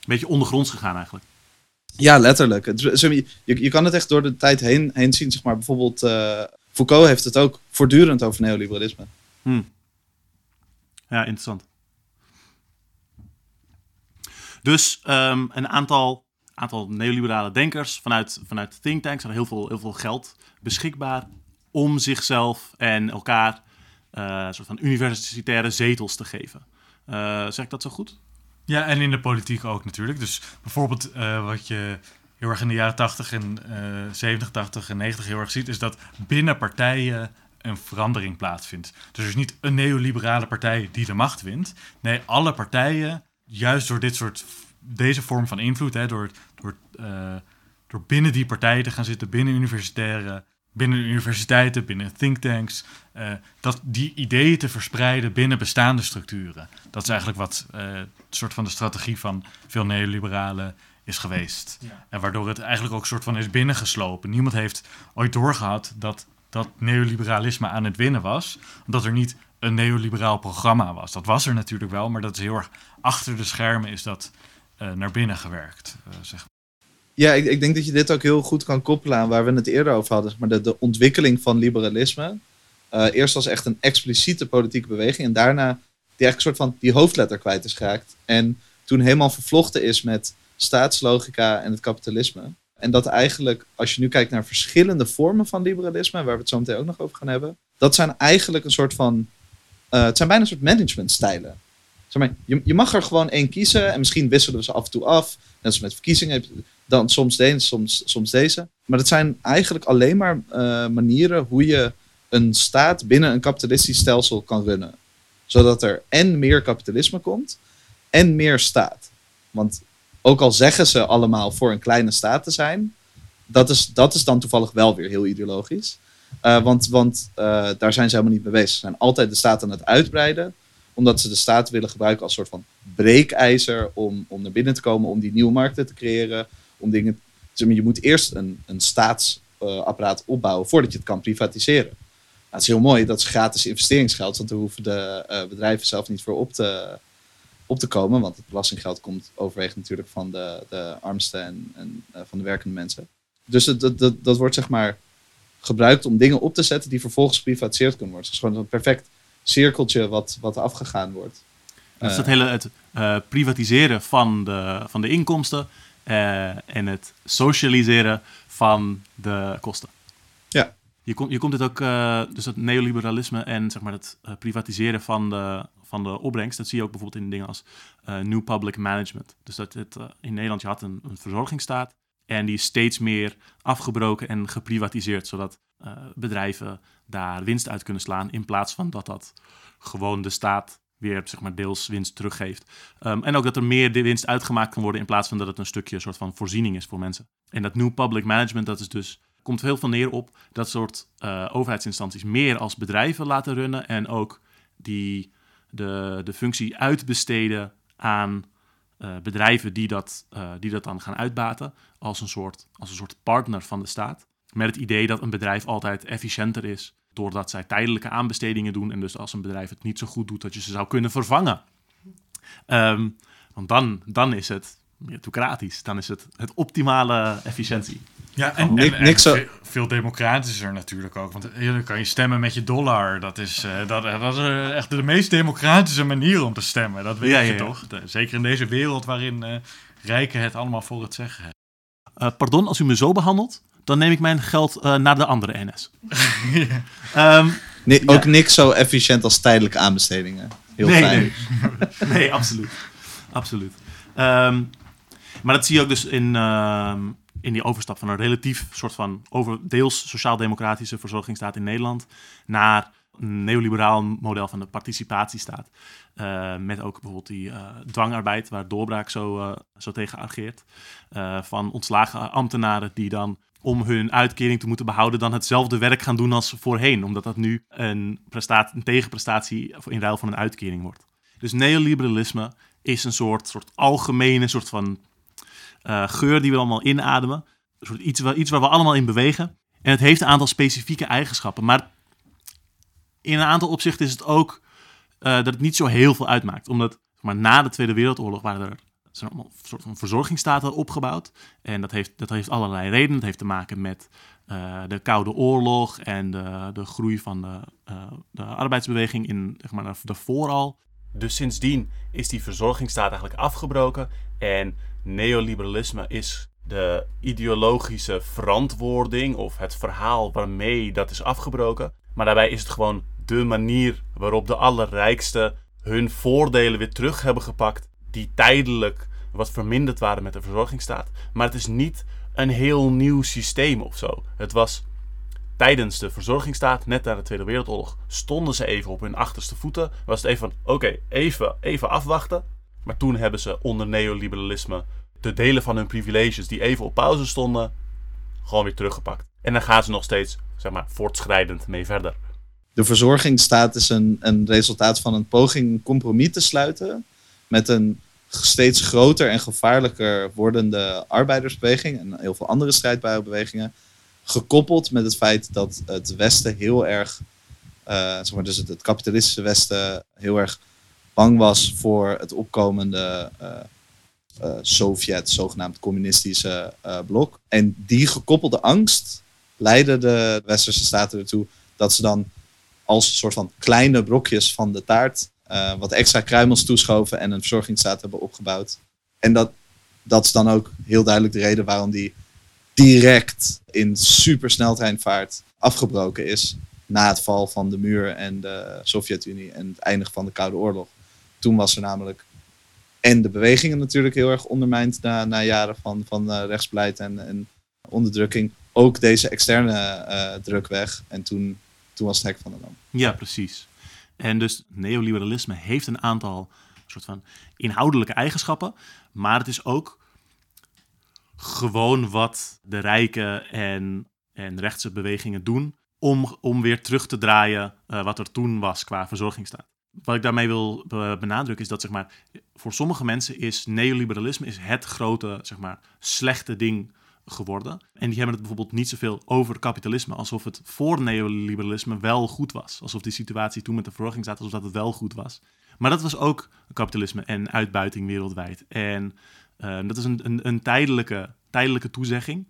Een beetje ondergronds gegaan eigenlijk. Ja, letterlijk. Het, je, je kan het echt door de tijd heen, heen zien. Zeg maar. Bijvoorbeeld eh, Foucault heeft het ook voortdurend over neoliberalisme. Hm. Ja, interessant. Dus ehm, een aantal, aantal neoliberale denkers vanuit, vanuit thinktanks hadden heel veel, heel veel geld beschikbaar om zichzelf en elkaar eh, soort van universitaire zetels te geven. Eh, zeg ik dat zo goed? Ja, en in de politiek ook natuurlijk. Dus bijvoorbeeld eh, wat je heel erg in de jaren 80 en eh 70, 80 en 90 heel erg ziet, is dat binnen partijen een verandering plaatsvindt. Dus er is niet een neoliberale partij die de macht wint. Nee, alle partijen, juist door dit soort, deze vorm van invloed, hè, door, door, eh, door binnen die partijen te gaan zitten, binnen universitaire, binnen universiteiten, binnen thinktanks, eh, dat die ideeën te verspreiden binnen bestaande structuren. Dat is eigenlijk wat eh, een soort van de strategie van veel neoliberalen is geweest. En waardoor het eigenlijk ook een soort van is binnengeslopen. Niemand heeft ooit doorgehad dat dat neoliberalisme aan het winnen was, omdat er niet een neoliberaal programma was. Dat was er natuurlijk wel, maar dat is heel erg achter de schermen is dat eh, naar binnen gewerkt. eh, zeg. Ja, ik, ik denk dat je dit ook heel goed kan koppelen aan waar we het eerder over hadden. Maar de, de ontwikkeling van liberalisme. Eh, eerst als echt een expliciete politieke beweging. En daarna die eigenlijk soort van die hoofdletter kwijt is geraakt. En toen helemaal vervlochten is met staatslogica en het kapitalisme. En dat eigenlijk, als je nu kijkt naar verschillende vormen van liberalisme, waar we het zo meteen ook nog over gaan hebben, dat zijn eigenlijk een soort van, eh, het zijn bijna een soort managementstijlen. Zeg je, je mag er gewoon één kiezen en misschien wisselen we ze af en toe af. Net als met verkiezingen, dan soms deze, soms, soms deze. Maar het zijn eigenlijk alleen maar eh, manieren hoe je een staat binnen een kapitalistisch stelsel kan runnen. Zodat er en meer kapitalisme komt en meer staat. Want ook al zeggen ze allemaal voor een kleine staat te zijn, dat is, dat is dan toevallig wel weer heel ideologisch. Uh, want want uh, daar zijn ze helemaal niet mee bezig. Ze zijn altijd de staat aan het uitbreiden, omdat ze de staat willen gebruiken als soort van breekijzer om, om naar binnen te komen, om die nieuwe markten te creëren. Om dingen, je moet eerst een, een staatsapparaat opbouwen voordat je het kan privatiseren. Nou, het is heel mooi, dat is gratis investeringsgeld, want daar hoeven de bedrijven zelf niet voor op te, op te komen. Want het belastinggeld komt overwegend natuurlijk van de, de armste en, en uh, van de werkende mensen. Dus dat, dat, dat, dat wordt zeg maar gebruikt om dingen op te zetten die vervolgens geprivatiseerd kunnen worden. Het is gewoon een perfect cirkeltje wat, wat afgegaan wordt. Dat is het hele het, uh, privatiseren van de, van de inkomsten uh, en het socialiseren van de kosten. Ja. Je, komt je komt dit ook, uh, dus het neoliberalisme en zeg maar het privatiseren van de, van de opbrengst. Dat zie je ook bijvoorbeeld in dingen als New Public Management. Dus dat het in Nederland, je had een, een verzorgingsstaat en die is steeds meer afgebroken en geprivatiseerd, zodat uh, bedrijven daar winst uit kunnen slaan in plaats van dat dat gewoon de staat weer zeg maar, deels winst teruggeeft. Um, en ook dat er meer winst uitgemaakt kan worden in plaats van dat het een stukje soort van voorziening is voor mensen. En dat New Public Management, dat is dus komt heel veel neer op dat soort uh, overheidsinstanties meer als bedrijven laten runnen en ook die de, de functie uitbesteden aan uh, bedrijven die dat, uh, die dat dan gaan uitbaten als een, soort, als een soort partner van de staat. Met het idee dat een bedrijf altijd efficiënter is doordat zij tijdelijke aanbestedingen doen en dus als een bedrijf het niet zo goed doet dat je ze zou kunnen vervangen. Um, want dan, dan is het meritocratisch, dan is het het optimale efficiëntie. Ja, en, Nik, en, en niks zo- veel, veel democratischer natuurlijk ook. Want eh, dan kan je stemmen met je dollar. Dat is, eh, dat, dat is eh, echt de meest democratische manier om te stemmen. Dat weet Ja, je ja, toch? Zeker in deze wereld waarin eh, rijken het allemaal voor het zeggen hebben. Uh, pardon, als u me zo behandelt, dan neem ik mijn geld uh, naar de andere NS. um, Ni- Ja. Ook niks zo efficiënt als tijdelijke aanbestedingen. Heel nee, fijn. nee. *laughs* nee, absoluut. absoluut. Um, maar dat zie je ook dus in, uh, in die overstap van een relatief soort van over, deels sociaal-democratische verzorgingsstaat in Nederland naar een neoliberaal model van de participatiestaat. Uh, met ook bijvoorbeeld die uh, dwangarbeid, waar doorbraak zo, uh, zo tegen ageert. Van ontslagen ambtenaren die dan om hun uitkering te moeten behouden, dan hetzelfde werk gaan doen als voorheen. Omdat dat nu een, een tegenprestatie in ruil van een uitkering wordt. Dus neoliberalisme is een soort, soort algemene soort van uh, geur die we allemaal inademen. Een soort iets, waar, iets waar we allemaal in bewegen. En het heeft een aantal specifieke eigenschappen. Maar in een aantal opzichten is het ook uh, dat het niet zo heel veel uitmaakt. Omdat maar na de Tweede Wereldoorlog waren er zijn soort van verzorgingsstaten opgebouwd. En dat heeft, dat heeft allerlei redenen. Het heeft te maken met uh, de Koude Oorlog en de, de groei van de, de arbeidsbeweging in zeg maar, daarvoor al. Dus sindsdien is die verzorgingsstaat eigenlijk afgebroken en neoliberalisme is de ideologische verantwoording of het verhaal waarmee dat is afgebroken. Maar daarbij is het gewoon de manier waarop de allerrijksten hun voordelen weer terug hebben gepakt die tijdelijk wat verminderd waren met de verzorgingsstaat. Maar het is niet een heel nieuw systeem of zo. Het was tijdens de verzorgingsstaat, net na de Tweede Wereldoorlog, stonden ze even op hun achterste voeten. Was het even van, oké, even, even afwachten. Maar toen hebben ze onder neoliberalisme de delen van hun privileges die even op pauze stonden, gewoon weer teruggepakt. En dan gaan ze nog steeds, zeg maar, voortschrijdend mee verder. De verzorgingsstaat is een, een resultaat van een poging een compromis te sluiten met een steeds groter en gevaarlijker wordende arbeidersbeweging en heel veel andere strijdbare bewegingen. Gekoppeld met het feit dat het Westen heel erg, uh, zeg maar, dus het, kapitalistische Westen heel erg bang was voor het opkomende uh, Sovjet, zogenaamd communistische eh, blok. En die gekoppelde angst leidde de westerse staten ertoe dat ze dan als soort van kleine brokjes van de taart wat extra kruimels toeschoven en een verzorgingsstaat hebben opgebouwd. En dat, dat is dan ook heel duidelijk de reden waarom die direct in supersneltreinvaart afgebroken is na het val van de muur en de Sovjet-Unie en het eindigen van de Koude Oorlog. Toen was er namelijk en de bewegingen natuurlijk heel erg ondermijnd na, jaren van, van uh, rechtsbeleid en, en onderdrukking. Ook deze externe uh, druk weg. En toen, toen was het hek van de dam. Ja, precies. En dus neoliberalisme heeft een aantal soort van inhoudelijke eigenschappen. Maar het is ook gewoon wat de rijken en, en rechtse bewegingen doen om, om weer terug te draaien uh, wat er toen was qua verzorgingsstaat. Wat ik daarmee wil benadrukken is dat zeg maar, voor sommige mensen is neoliberalisme is het grote zeg maar, slechte ding geworden. En die hebben het bijvoorbeeld niet zoveel over kapitalisme, alsof het voor neoliberalisme wel goed was. Alsof die situatie toen met de verzorgingsstaat, alsof dat het wel goed was. Maar dat was ook kapitalisme en uitbuiting wereldwijd. En uh, dat is een, een, een tijdelijke, tijdelijke toezegging.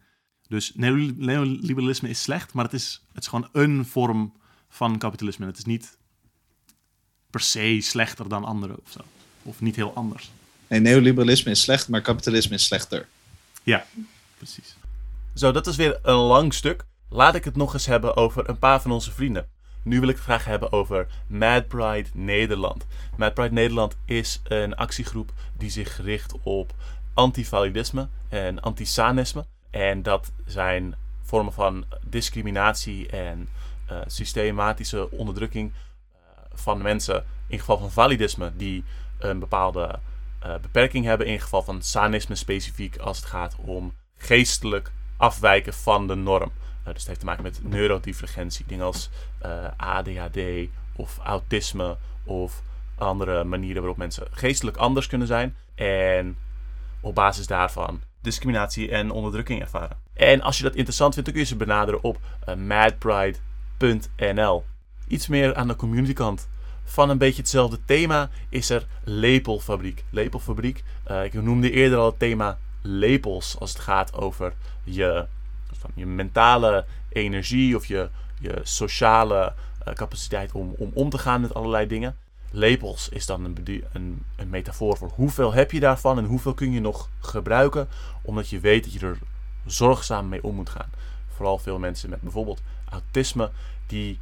Dus neoliberalisme is slecht, maar het is, het is gewoon een vorm van kapitalisme. Het is niet per se slechter dan andere of zo. Of niet heel anders. Nee, neoliberalisme is slecht, maar kapitalisme is slechter. Ja, precies. Zo, dat is weer een lang stuk. Laat ik het nog eens hebben over een paar van onze vrienden. Nu wil ik het graag hebben over Mad Pride Nederland. Mad Pride Nederland is een actiegroep die zich richt op antivalidisme en antisanisme. En dat zijn vormen van discriminatie en uh, systematische onderdrukking van mensen in geval van validisme die een bepaalde uh, beperking hebben, in geval van sanisme specifiek als het gaat om geestelijk afwijken van de norm. dus het heeft te maken met neurodivergentie, dingen als ADHD of autisme of andere manieren waarop mensen geestelijk anders kunnen zijn. En op basis daarvan discriminatie en onderdrukking ervaren. En als je dat interessant vindt, dan kun je ze benaderen op madpride.nl. Iets meer aan de community kant. Van een beetje hetzelfde thema is er Lepelfabriek. Lepelfabriek, uh, ik noemde eerder al het thema lepels als het gaat over je, van je mentale energie of je, je sociale uh, capaciteit om, om om te gaan met allerlei dingen. Lepels is dan een, een, een, metafoor voor hoeveel heb je daarvan en hoeveel kun je nog gebruiken, omdat je weet dat je er zorgzaam mee om moet gaan. Vooral veel mensen met bijvoorbeeld autisme, die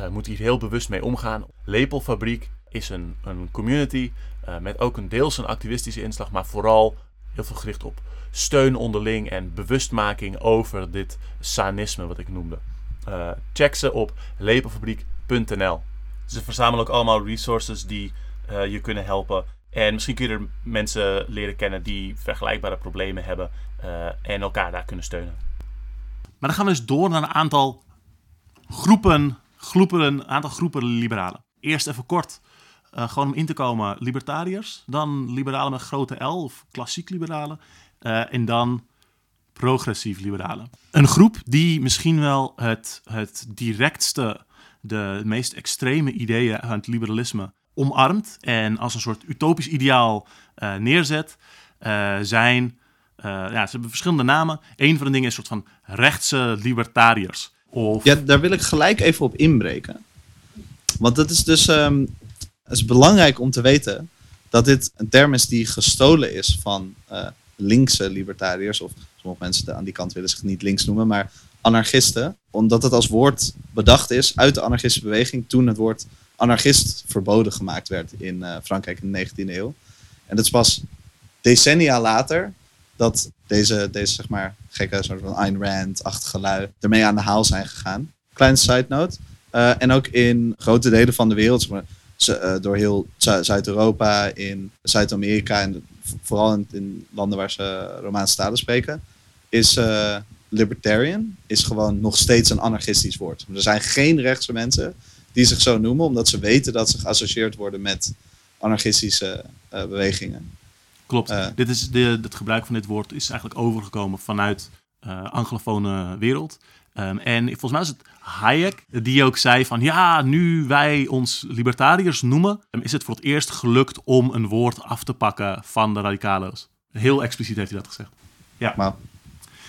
uh, moeten hier heel bewust mee omgaan. Lepelfabriek is een, een community uh, met ook een deels een activistische inslag, maar vooral heel veel gericht op steun onderling en bewustmaking over dit sanisme wat ik noemde. Uh, check ze op lepelfabriek.nl. Ze verzamelen ook allemaal resources die uh, je kunnen helpen. En misschien kun je er mensen leren kennen die vergelijkbare problemen hebben uh, en elkaar daar kunnen steunen. Maar dan gaan we dus door naar een aantal groepen, groepen een aantal groepen liberalen. Eerst even kort, uh, gewoon om in te komen, libertariërs. Dan liberalen met grote L, of klassiek liberalen. en dan progressief liberalen. Een groep die misschien wel het, het directste de meest extreme ideeën van het liberalisme omarmt en als een soort utopisch ideaal uh, neerzet, zijn. Ja, ze hebben verschillende namen. Een van de dingen is een soort van rechtse libertariërs. Ja, daar wil ik gelijk even op inbreken. Want dat is dus um, het is belangrijk om te weten dat dit een term is die gestolen is van linkse libertariërs. Of sommige mensen aan die kant willen zich niet links noemen, maar anarchisten, omdat het als woord bedacht is uit de anarchistische beweging toen het woord anarchist verboden gemaakt werd in uh, Frankrijk in de 19e eeuw. En dat is pas decennia later dat deze, deze zeg maar, gekke soort van Ayn Rand-achtige lui ermee aan de haal zijn gegaan. Kleine side note. Uh, en ook in grote delen van de wereld, maar, uh, door heel Zuid-Europa, in Zuid-Amerika en vooral in, landen waar ze Romaanse talen spreken, is libertarian is gewoon nog steeds een anarchistisch woord. Er zijn geen rechtse mensen die zich zo noemen, omdat ze weten dat ze geassocieerd worden met anarchistische bewegingen. Klopt. Uh, dit is de, het gebruik van dit woord is eigenlijk overgekomen vanuit uh, anglofone wereld. Um, en volgens mij is het Hayek die ook zei van ja, nu wij ons libertariërs noemen, is het voor het eerst gelukt om een woord af te pakken van de radicalo's. Heel expliciet heeft hij dat gezegd. Ja. Maar-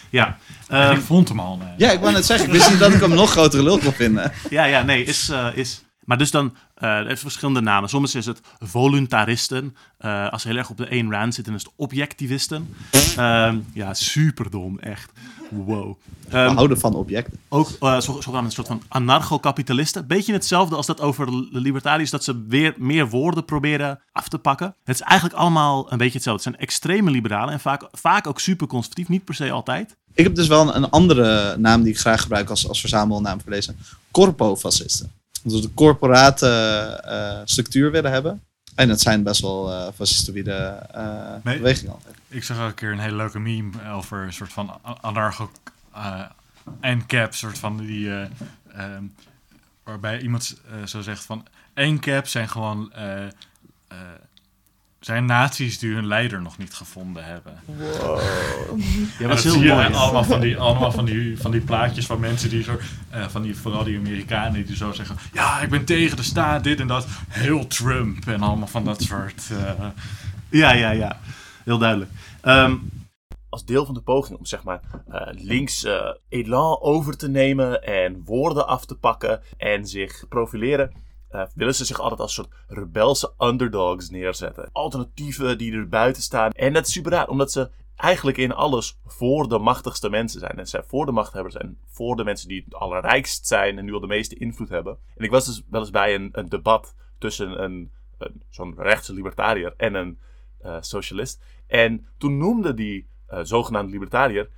Ja. En Ehm, ik vond hem al. nee. Ja, ik wou net zeggen, ik wist niet dat ik hem nog grotere lul kon vinden. Ja, ja, nee, is... eh, is maar dus dan, eh er zijn verschillende namen. Soms is het voluntaristen. Eh, als ze heel erg op de Ayn Rand zitten, is het objectivisten. Ehm, ja, superdom, echt. Wow. We Ehm, houden van objecten. ook eh, zo- zogenaamde soort van anarcho-kapitalisten. Beetje hetzelfde als dat over de libertariërs, dat ze weer meer woorden proberen af te pakken. Het is eigenlijk allemaal een beetje hetzelfde. Het zijn extreme liberalen en vaak, vaak ook super conservatief. Niet per se altijd. Ik heb dus wel een, een andere naam die ik graag gebruik als, als verzamelnaam voor deze. Corpo-fascisten. Dat ze de corporate eh, structuur willen hebben. En dat zijn best wel eh fascistoïde eh Nee. bewegingen altijd. Ik zag ook een keer een hele leuke meme over een soort van anarcho eh NCAP, soort van die eh, ehm, waarbij iemand eh, zo zegt van NCAP zijn gewoon eh, eh, zijn naties die hun leider nog niet gevonden hebben. Ja, En dat is zie heel je mooi. allemaal van die allemaal van die van die plaatjes van mensen die zo eh, van die vooral die Amerikanen die zo zeggen ja ik ben tegen de staat dit en dat heel Trump en allemaal van dat soort eh, Ja, ja, ja. Heel duidelijk. Ehm, als deel van de poging om zeg maar eh, links eh, elan over te nemen en woorden af te pakken en zich profileren, willen ze zich altijd als soort rebelse underdogs neerzetten. Alternatieven die er buiten staan. En dat is super raar, omdat ze eigenlijk in alles voor de machtigste mensen zijn. En zijn voor de machthebbers en voor de mensen die het allerrijkst zijn en nu al de meeste invloed hebben. En ik was dus wel eens bij een, een debat tussen een, een, zo'n rechtse libertariër en een eh, socialist. En toen noemde die eh, zogenaamde libertariër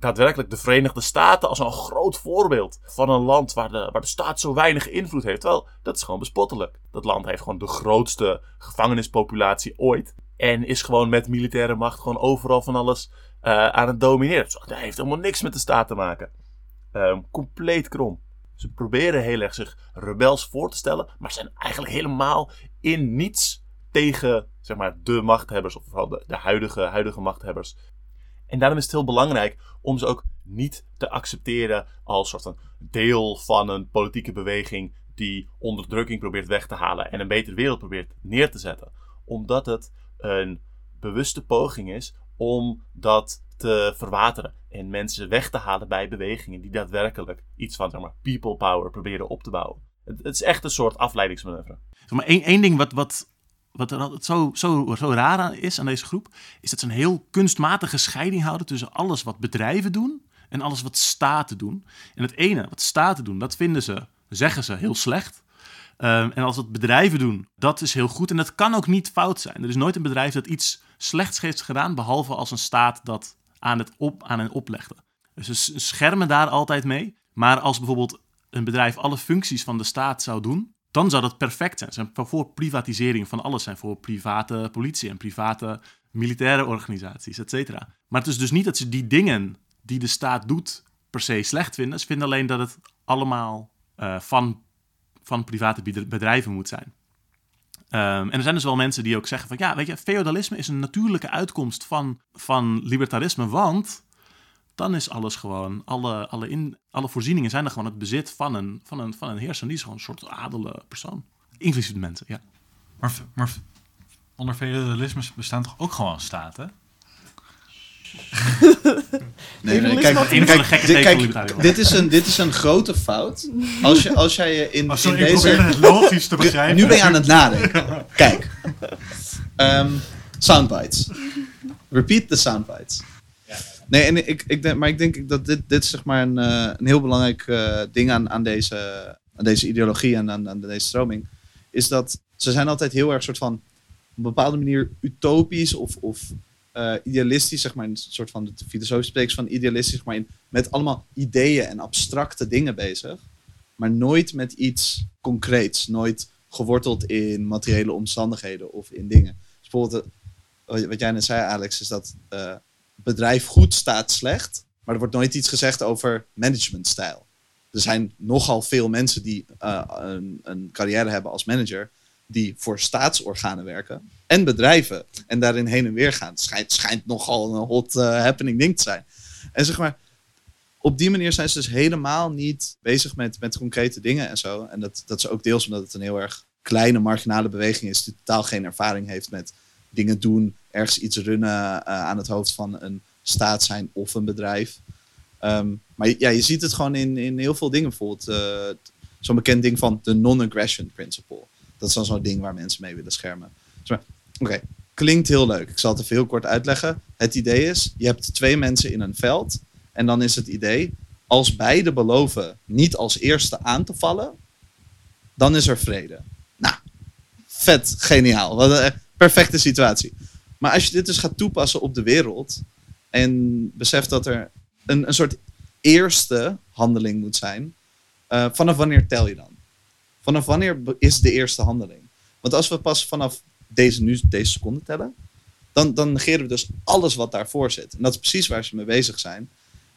daadwerkelijk de Verenigde Staten als een groot voorbeeld van een land waar de, waar de staat zo weinig invloed heeft. Terwijl dat is gewoon bespottelijk. Dat land heeft gewoon de grootste gevangenispopulatie ooit. En is gewoon met militaire macht gewoon overal van alles eh, aan het domineren. Dus dat heeft helemaal niks met de staat te maken. Ehm, compleet krom. Ze proberen heel erg zich rebels voor te stellen, maar zijn eigenlijk helemaal in niets tegen zeg maar, de machthebbers, of vooral de, de huidige, huidige machthebbers. En daarom is het heel belangrijk om ze ook niet te accepteren als soort van deel van een politieke beweging die onderdrukking probeert weg te halen en een betere wereld probeert neer te zetten. Omdat het een bewuste poging is om dat te verwateren en mensen weg te halen bij bewegingen die daadwerkelijk iets van zeg maar, people power proberen op te bouwen. Het, is echt een soort afleidingsmanoeuvre. Maar één, één ding wat, wat, wat er altijd zo, zo, zo raar aan is aan deze groep, is dat ze een heel kunstmatige scheiding houden tussen alles wat bedrijven doen en alles wat staten doen. En het ene, wat staten doen, dat vinden ze, zeggen ze, heel slecht. Ehm, en als wat bedrijven doen, dat is heel goed. En dat kan ook niet fout zijn. Er is nooit een bedrijf dat iets slechts heeft gedaan, behalve als een staat dat aan, het op, aan hen oplegde. Dus ze schermen daar altijd mee. Maar als bijvoorbeeld een bedrijf alle functies van de staat zou doen, dan zou dat perfect zijn. Zijn voor privatisering van alles, zijn voor private politie en private militaire organisaties, et cetera. Maar het is dus niet dat ze die dingen die de staat doet per se slecht vinden. Ze vinden alleen dat het allemaal eh, van, van private bedr- bedrijven moet zijn. Ehm, en er zijn dus wel mensen die ook zeggen van ja, weet je, feodalisme is een natuurlijke uitkomst van, van libertarisme, want dan is alles gewoon, alle, alle, in, alle voorzieningen zijn er gewoon het bezit van een, van een, van een heerser. Die is gewoon een soort adele persoon. Inclusief de mensen, ja. Maar, maar onder feudalisme bestaan toch ook gewoon staten? *laughs* Nee, nee, kijk, dit, kijk, is een, dit is een grote fout. *laughs* Als, je, als jij je in, Oh, ik probeer deze... het logisch te *laughs* begrijpen. Nu ben je aan het nadenken. Kijk. Ehm, soundbites. Repeat the soundbites. Nee, en ik, ik denk, maar ik denk dat dit, dit zeg maar een, eh, een heel belangrijk eh, ding aan, aan, deze, aan deze ideologie en aan, aan deze stroming. Is dat ze zijn altijd heel erg soort van op een bepaalde manier utopisch of, of eh, idealistisch, zeg maar, een soort van de filosofische spreeks van idealistisch, zeg maar, in, met allemaal ideeën en abstracte dingen bezig. Maar nooit met iets concreets. Nooit geworteld in materiële omstandigheden of in dingen. Dus bijvoorbeeld, wat jij net zei, Alex, is dat bedrijf goed staat slecht, maar er wordt nooit iets gezegd over managementstijl. Er zijn nogal veel mensen die eh, een, een carrière hebben als manager, die voor staatsorganen werken en bedrijven en daarin heen en weer gaan. Het schijnt, schijnt nogal een hot eh, happening ding te zijn. En zeg maar, op die manier zijn ze dus helemaal niet bezig met, met concrete dingen en zo. En dat, dat is ook deels omdat het een heel erg kleine, marginale beweging is, die totaal geen ervaring heeft met dingen doen ergens iets runnen eh, aan het hoofd van een staat zijn of een bedrijf. Ehm, maar ja, je ziet het gewoon in, in heel veel dingen. Bijvoorbeeld eh, zo'n bekend ding van de non-aggression principle. Dat is dan zo'n ding waar mensen mee willen schermen. Dus Oké, klinkt heel leuk. Ik zal het even heel kort uitleggen. Het idee is, je hebt twee mensen in een veld. En dan is het idee, als beide beloven niet als eerste aan te vallen, dan is er vrede. Nou, vet geniaal. Wat een perfecte situatie. Maar als je dit dus gaat toepassen op de wereld en beseft dat er een, een soort eerste handeling moet zijn, eh, vanaf wanneer tel je dan? Vanaf wanneer is de eerste handeling? Want als we pas vanaf deze, nu, deze seconde tellen, dan, dan negeren we dus alles wat daarvoor zit. En dat is precies waar ze mee bezig zijn.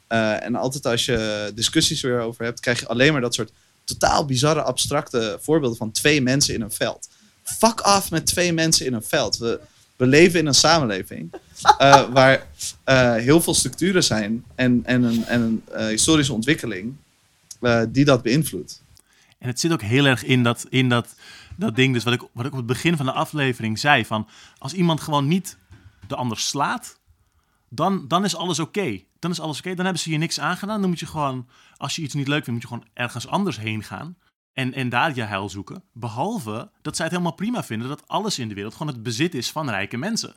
Eh, en altijd als je discussies weer over hebt, krijg je alleen maar dat soort totaal bizarre, abstracte voorbeelden van twee mensen in een veld. Fuck af met twee mensen in een veld. We, we leven in een samenleving eh, *laughs* waar eh, heel veel structuren zijn en, en een, en een eh, historische ontwikkeling eh, die dat beïnvloedt. En het zit ook heel erg in dat, in dat, dat ding, dus wat ik, wat ik op het begin van de aflevering zei, van als iemand gewoon niet de ander slaat, dan, dan is alles oké. Dan is alles oké, dan hebben ze je niks aangedaan. Dan moet je gewoon, als je iets niet leuk vindt, moet je gewoon ergens anders heen gaan. En, en daar je heil zoeken. Behalve dat zij het helemaal prima vinden dat alles in de wereld gewoon het bezit is van rijke mensen.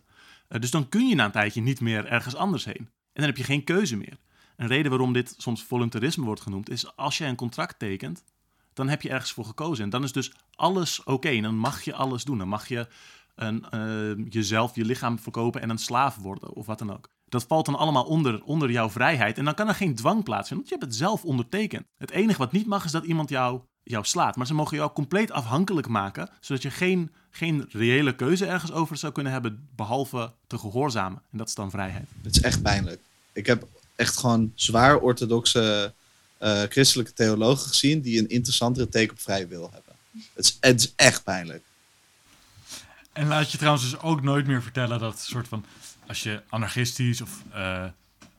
Eh, dus dan kun je na een tijdje niet meer ergens anders heen. En dan heb je geen keuze meer. Een reden waarom dit soms voluntarisme wordt genoemd, is als je een contract tekent, dan heb je ergens voor gekozen. En dan is dus alles oké. En dan mag je alles doen. Dan mag je een, eh, jezelf, je lichaam verkopen en een slaaf worden of wat dan ook. Dat valt dan allemaal onder, onder jouw vrijheid. En dan kan er geen dwang plaatsvinden, want je hebt het zelf ondertekend. Het enige wat niet mag is dat iemand jou, jou slaat. Maar ze mogen jou compleet afhankelijk maken, zodat je geen, geen reële keuze ergens over zou kunnen hebben, behalve te gehoorzamen. En dat is dan vrijheid. Het is echt pijnlijk. Ik heb echt gewoon zwaar orthodoxe eh, christelijke theologen gezien die een interessantere take op vrije wil hebben. Het is, het is echt pijnlijk. En laat je trouwens dus ook nooit meer vertellen dat het soort van... als je anarchistisch of eh,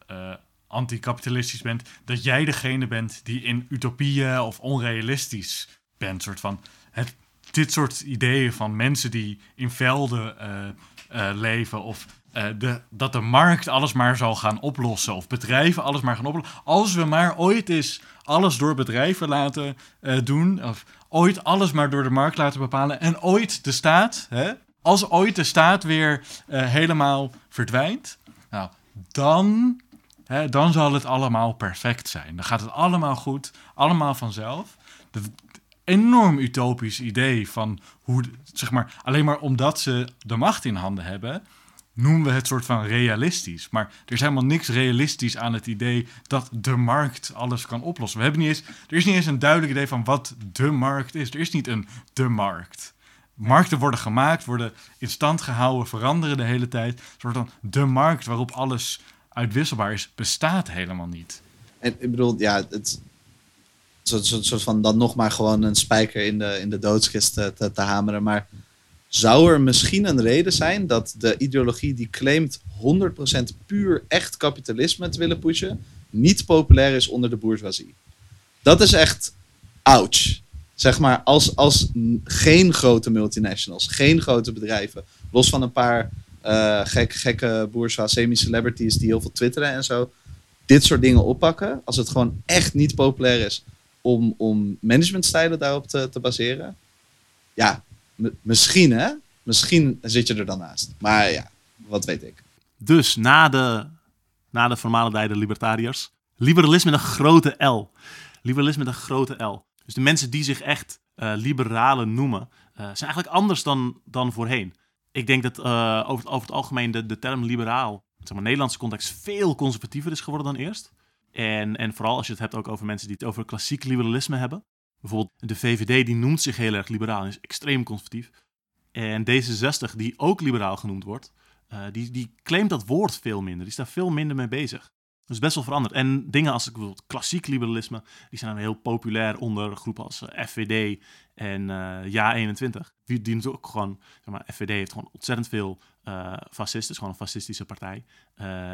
eh, anticapitalistisch bent... dat jij degene bent die in utopieën of onrealistisch bent. Soort van dit soort ideeën van mensen die in velden eh, leven... of de, dat de markt alles maar zal gaan oplossen... of bedrijven alles maar gaan oplossen. Als we maar ooit eens alles door bedrijven laten doen... of ooit alles maar door de markt laten bepalen... en ooit de staat... Hè, als ooit de staat weer eh, helemaal verdwijnt, nou, dan, hè, dan zal het allemaal perfect zijn. Dan gaat het allemaal goed, allemaal vanzelf. Dat enorm utopisch idee van hoe, zeg maar, alleen maar omdat ze de macht in handen hebben, noemen we het soort van realistisch. Maar er is helemaal niks realistisch aan het idee dat de markt alles kan oplossen. We hebben niet eens, er is niet eens een duidelijk idee van wat de markt is. Er is niet een de markt. Markten worden gemaakt, worden in stand gehouden, veranderen de hele tijd. Soort van de markt waarop alles uitwisselbaar is, bestaat helemaal niet. En ik bedoel, ja, het soort van dan nog maar gewoon een spijker in de, in de doodskist te, te, te hameren. Maar zou er misschien een reden zijn dat de ideologie die claimt 100% puur echt kapitalisme te willen pushen, niet populair is onder de bourgeoisie? Dat is echt ouch. Zeg maar, als, als geen grote multinationals, geen grote bedrijven, los van een paar eh, gek, gekke bourgeois semi-celebrities die heel veel twitteren en zo, dit soort dingen oppakken, als het gewoon echt niet populair is om, om managementstijlen daarop te, te baseren, ja, misschien hè, misschien zit je er dan naast. Maar ja, wat weet ik. Dus na de, na de vermalendijde libertariërs, liberalisme met een grote L. Liberalisme met een grote L. Dus de mensen die zich echt eh, liberalen noemen, eh, zijn eigenlijk anders dan, dan voorheen. Ik denk dat eh, over, het, over het algemeen de, de term liberaal, zeg maar Nederlandse context, veel conservatiever is geworden dan eerst. En, en vooral als je het hebt ook over mensen die het over klassiek liberalisme hebben. Bijvoorbeeld de VVD, die noemt zich heel erg liberaal en is extreem conservatief. En D66, die ook liberaal genoemd wordt, die, die claimt dat woord veel minder. Die is daar veel minder mee bezig. Dat is best wel veranderd. En dingen als bijvoorbeeld klassiek liberalisme, die zijn dan heel populair onder groepen als eh, FVD en eh Ja21. Die, die natuurlijk ook gewoon, zeg maar, FVD heeft gewoon ontzettend veel eh fascisten, is gewoon een fascistische partij.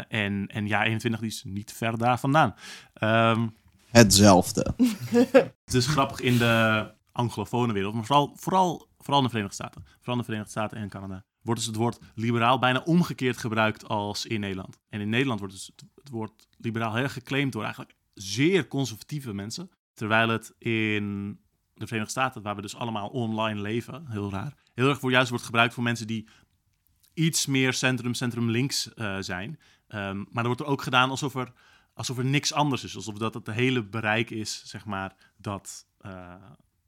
En, en Ja21 die is niet ver daar vandaan. Ehm, Hetzelfde. *laughs* het is grappig in de anglofone wereld, maar vooral, vooral, vooral in de Verenigde Staten. Vooral in de Verenigde Staten en Canada. Wordt dus het woord liberaal bijna omgekeerd gebruikt als in Nederland. En in Nederland wordt dus het, woord liberaal heel geclaimd door eigenlijk zeer conservatieve mensen. Terwijl het in de Verenigde Staten, waar we dus allemaal online leven, heel raar, heel erg voor juist wordt gebruikt voor mensen die iets meer centrum, centrum-links eh, zijn. Ehm, maar er wordt er ook gedaan alsof er, alsof er niks anders is. Alsof dat het hele bereik is, zeg maar, dat eh,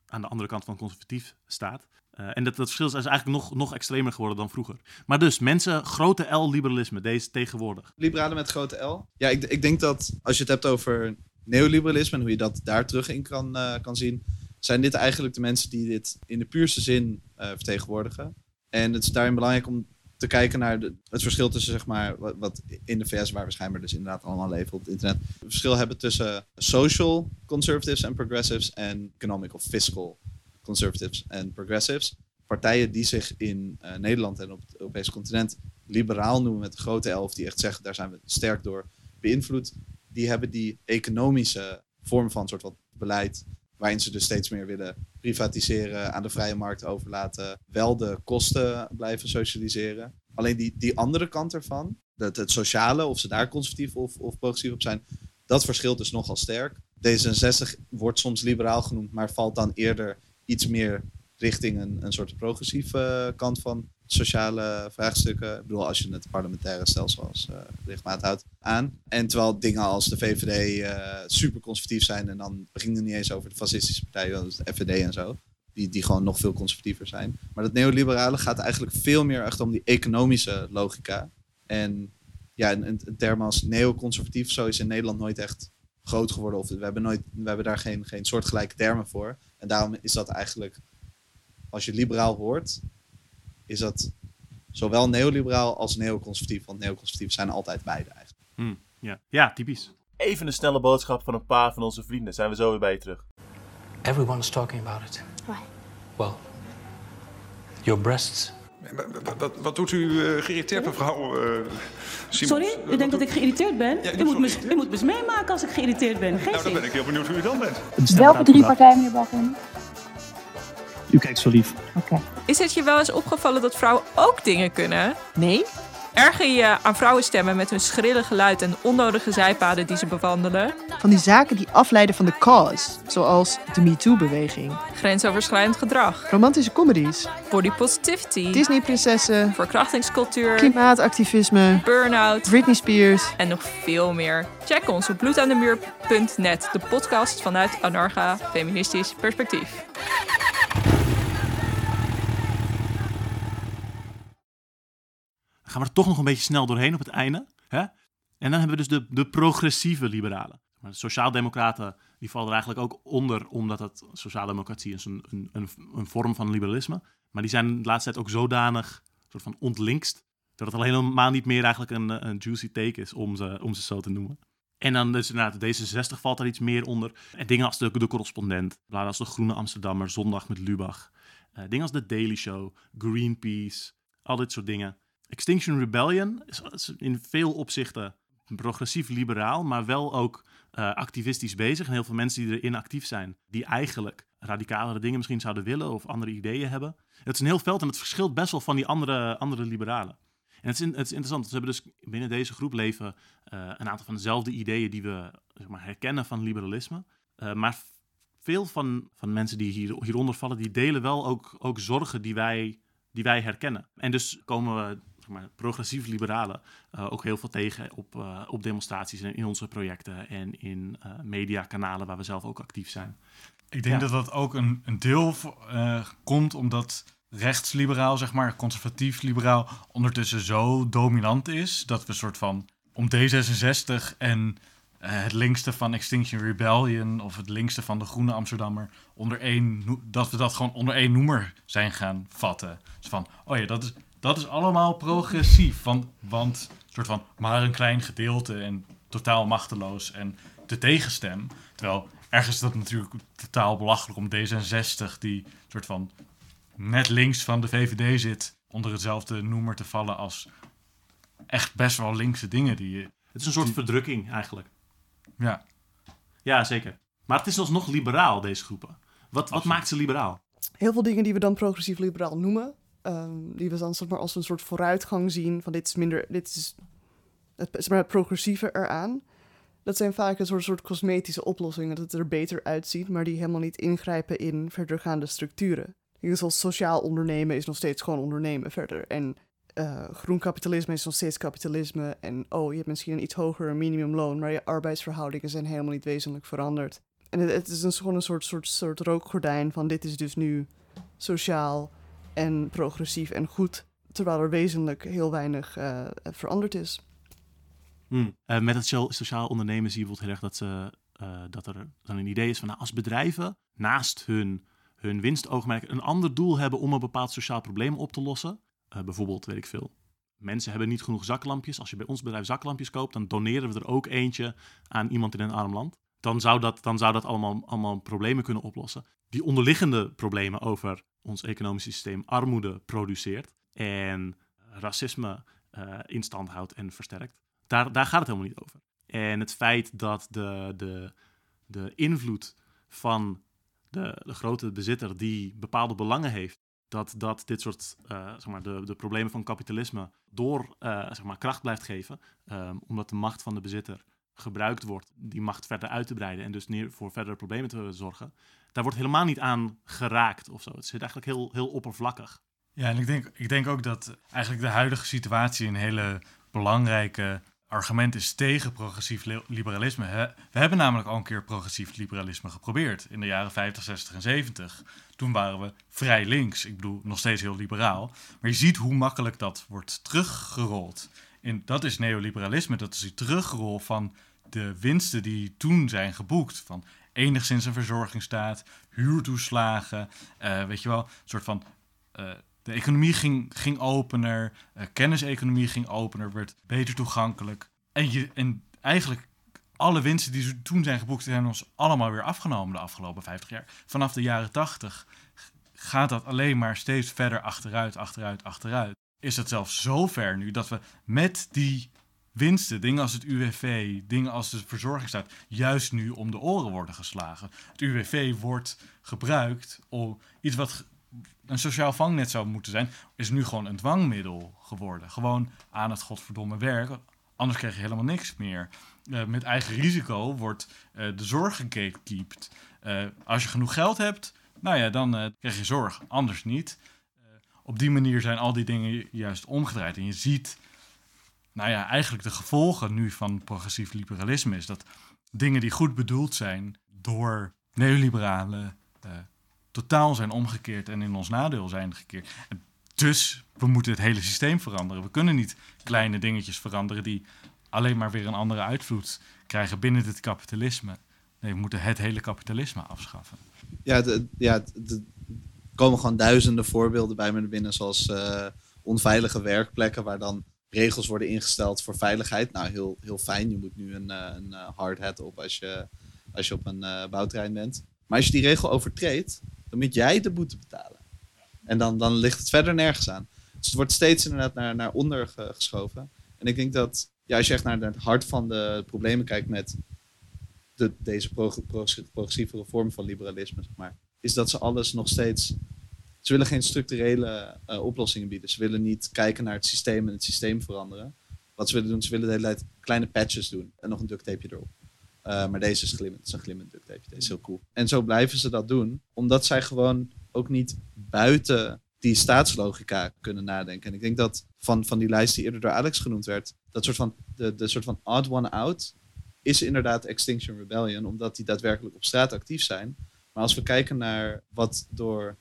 aan de andere kant van conservatief staat. Eh, en dat, dat verschil is eigenlijk nog, nog extremer geworden dan vroeger. Maar dus, mensen, grote L-liberalisme, deze tegenwoordig. Liberalen met grote L. Ja, ik, ik denk dat als je het hebt over neoliberalisme en hoe je dat daar terug in kan, eh, kan zien, zijn dit eigenlijk de mensen die dit in de puurste zin eh, vertegenwoordigen. En het is daarin belangrijk om te kijken naar het verschil tussen, zeg maar, wat, in de VS, waar we schijnbaar dus inderdaad allemaal leven op het internet, het verschil hebben tussen social conservatives en progressives en economic of fiscal conservatives en progressives. Partijen die zich in eh, Nederland en op het Europese continent liberaal noemen met een grote of die echt zeggen daar zijn we sterk door beïnvloed, die hebben die economische vorm van soort wat beleid, waarin ze dus steeds meer willen privatiseren, aan de vrije markt overlaten, wel de kosten blijven socialiseren. Alleen die, die andere kant ervan, het, het sociale, of ze daar conservatief of, of progressief op zijn, dat verschilt dus nogal sterk. D66 wordt soms liberaal genoemd, maar valt dan eerder iets meer richting een, een soort progressieve eh, kant van sociale vraagstukken. Ik bedoel, als je het parlementaire stelsel als regelmaat houdt aan. En terwijl dingen als de VVD eh, super conservatief zijn en dan begint het niet eens over de fascistische partijen, zoals de FVD en zo. Die, die gewoon nog veel conservatiever zijn. Maar dat neoliberale gaat eigenlijk veel meer echt om die economische logica. En ja, een een term als neoconservatief zo is in Nederland nooit echt groot geworden. Of we hebben, nooit, we hebben daar geen, geen soortgelijke termen voor. En daarom is dat eigenlijk, als je liberaal hoort, is dat zowel neoliberaal als neoconservatief. Want neoconservatief zijn altijd beide eigenlijk. Hm, ja. ja, typisch. Even een snelle boodschap van een paar van onze vrienden. Zijn we zo weer bij je terug. Everyone is talking about it. Why? Well, your breasts. Wat, wat, doet u eh, geïrriteerd, mevrouw eh Simons? Sorry, u denkt dat ik geïrriteerd ben? Ja, u, moet me, u moet me eens meemaken als ik geïrriteerd ben. Geen Nou, dan zin. ben ik heel benieuwd hoe u dan bent. Welke drie partijen, meneer Balken? U kijkt zo lief. Oké. Is het je wel eens opgevallen dat vrouwen ook dingen kunnen? Nee? Erger je aan vrouwenstemmen met hun schrille geluid en onnodige zijpaden die ze bewandelen? Van die zaken die afleiden van de cause, zoals de MeToo-beweging, Grensoverschrijdend gedrag, romantische comedies, body positivity, Disney-prinsessen, verkrachtingscultuur, klimaatactivisme, burn-out Britney Spears. en nog veel meer. Check ons op bloedaandemuur.net, de podcast vanuit Anarcha Feministisch Perspectief. Gaan we er toch nog een beetje snel doorheen op het einde. Hè? En dan hebben we dus de, de progressieve liberalen. Maar de sociaaldemocraten die vallen er eigenlijk ook onder, omdat het sociaaldemocratie is een, een, een, een vorm van liberalisme. Maar die zijn de laatste tijd ook zodanig soort van ontlinkst, dat het al helemaal niet meer eigenlijk een, een juicy take is om ze, om ze zo te noemen. En dan dus inderdaad, D66 valt daar iets meer onder. En dingen als de, de correspondent, bladen als de Groene Amsterdammer, Zondag met Lubach. Eh, dingen als de Daily Show, Greenpeace, al dit soort dingen. Extinction Rebellion is, in veel opzichten progressief liberaal, maar wel ook eh, activistisch bezig. En heel veel mensen die erin actief zijn, die eigenlijk radicalere dingen misschien zouden willen of andere ideeën hebben. Het is een heel veld en het verschilt best wel van die andere, andere liberalen. En het is, het is interessant, we hebben dus binnen deze groep leven eh, een aantal van dezelfde ideeën die we zeg maar, herkennen van liberalisme. Eh, maar veel van, van mensen die hier, hieronder vallen, die delen wel ook, ook zorgen die wij, die wij herkennen. En dus komen we, zeg maar, progressief liberalen eh, ook heel veel tegen op, eh, op demonstraties en in onze projecten en in eh, mediakanalen waar we zelf ook actief zijn. Ik denk Ja. dat dat ook een, een deel komt omdat rechtsliberaal, zeg maar, conservatief-liberaal, ondertussen zo dominant is dat we een soort van om D66 en het linkste van Extinction Rebellion of het linkste van de Groene Amsterdammer onder één, dat we dat gewoon onder één noemer zijn gaan vatten. Dus van, oh ja, dat is, dat is allemaal progressief, want, want soort van maar een klein gedeelte en totaal machteloos en de tegenstem. Terwijl ergens is dat natuurlijk totaal belachelijk om D66, die soort van net links van de VVD zit, onder hetzelfde noemer te vallen als echt best wel linkse dingen die je. Het is een soort verdrukking eigenlijk. Ja, Ja, zeker. Maar het is alsnog liberaal, deze groepen. Wat, wat maakt ze liberaal? Heel veel dingen die we dan progressief liberaal noemen, ehm, die we dan zeg maar, als een soort vooruitgang zien van dit is minder, dit is het, zeg maar, het progressieve eraan. Dat zijn vaak een soort, soort cosmetische oplossingen, dat het er beter uitziet, maar die helemaal niet ingrijpen in verdergaande structuren. Dus zoals sociaal ondernemen is nog steeds gewoon ondernemen verder. En eh, groen kapitalisme is nog steeds kapitalisme. En oh, je hebt misschien een iets hoger minimumloon, maar je arbeidsverhoudingen zijn helemaal niet wezenlijk veranderd. En het, het is een, gewoon een soort, soort, soort rookgordijn van dit is dus nu sociaal en progressief en goed, terwijl er wezenlijk heel weinig eh, veranderd is. Hmm. Eh, met het so- sociaal ondernemen zie je bijvoorbeeld heel erg dat, ze, eh, dat er dan een idee is van nou, als bedrijven naast hun, hun winstoogmerk een ander doel hebben om een bepaald sociaal probleem op te lossen. bijvoorbeeld, weet ik veel. Mensen hebben niet genoeg zaklampjes. Als je bij ons bedrijf zaklampjes koopt, dan doneren we er ook eentje aan iemand in een arm land. Dan zou dat, dan zou dat allemaal, allemaal problemen kunnen oplossen. Die onderliggende problemen over ons economisch systeem armoede produceert en racisme eh, in stand houdt en versterkt. Daar, daar gaat het helemaal niet over. En het feit dat de, de, de invloed van de, de grote bezitter die bepaalde belangen heeft, dat, dat dit soort, eh, zeg maar, de, de problemen van kapitalisme door eh, zeg maar, kracht blijft geven, ehm, omdat de macht van de bezitter gebruikt wordt die macht verder uit te breiden en dus voor verdere problemen te zorgen, daar wordt helemaal niet aan geraakt of zo. Het zit eigenlijk heel, heel oppervlakkig. Ja, en ik denk, ik denk ook dat eigenlijk de huidige situatie een hele belangrijke argument is tegen progressief li- liberalisme. We hebben namelijk al een keer progressief liberalisme geprobeerd in de jaren 50, 60 en 70. Toen waren we vrij links. Ik bedoel, nog steeds heel liberaal. Maar je ziet hoe makkelijk dat wordt teruggerold. En dat is neoliberalisme. Dat is die terugrol van de winsten die toen zijn geboekt. Van enigszins een verzorgingsstaat, huurtoeslagen, eh, weet je wel, een soort van eh, de economie ging, ging opener, eh, kenniseconomie ging opener, werd beter toegankelijk. En, je, en eigenlijk alle winsten die toen zijn geboekt, zijn ons allemaal weer afgenomen de afgelopen 50 jaar. Vanaf de jaren 80 gaat dat alleen maar steeds verder achteruit, achteruit, achteruit. Is het zelfs zo ver nu dat we met die winsten, dingen als het UWV, dingen als de verzorgingsstaat, juist nu om de oren worden geslagen. Het UWV wordt gebruikt om iets wat een sociaal vangnet zou moeten zijn, is nu gewoon een dwangmiddel geworden. Gewoon aan het godverdomme werk. Anders krijg je helemaal niks meer. Eh, met eigen risico wordt eh, de zorg gegatekeept. Eh, als je genoeg geld hebt, nou ja, dan krijg je zorg. Anders niet. Op die manier zijn al die dingen ju- juist omgedraaid. En je ziet, nou ja, eigenlijk de gevolgen nu van progressief liberalisme is dat dingen die goed bedoeld zijn door neoliberalen eh, totaal zijn omgekeerd en in ons nadeel zijn gekeerd. En dus we moeten het hele systeem veranderen. We kunnen niet kleine dingetjes veranderen die alleen maar weer een andere uitvloed krijgen binnen het kapitalisme. Nee, we moeten het hele kapitalisme afschaffen. Ja, ja er komen gewoon duizenden voorbeelden bij me binnen, zoals eh, onveilige werkplekken, waar dan regels worden ingesteld voor veiligheid. Nou, heel, heel fijn. Je moet nu een, eh, een eh, hard hat op als je, als je op een eh, bouwterrein bent. Maar als je die regel overtreedt, dan moet jij de boete betalen. En dan, dan ligt het verder nergens aan. Dus het wordt steeds inderdaad naar, naar onder ge- geschoven. En ik denk dat, ja, als je echt naar het hart van de problemen kijkt met de, deze prog- prog- progressieve vorm van liberalisme, zeg maar, is dat ze alles nog steeds. Ze willen geen structurele eh, oplossingen bieden. Ze willen niet kijken naar het systeem en het systeem veranderen. Wat ze willen doen, ze willen de hele tijd kleine patches doen en nog een duct tapeje erop. Eh, maar deze is glimmend. Het is een glimmend duct tape. Deze is heel cool. En zo blijven ze dat doen, omdat zij gewoon ook niet buiten die staatslogica kunnen nadenken. En ik denk dat van, van die lijst die eerder door Alex genoemd werd, dat soort van, de, de soort van odd one out is inderdaad Extinction Rebellion, omdat die daadwerkelijk op straat actief zijn. Maar als we kijken naar wat door,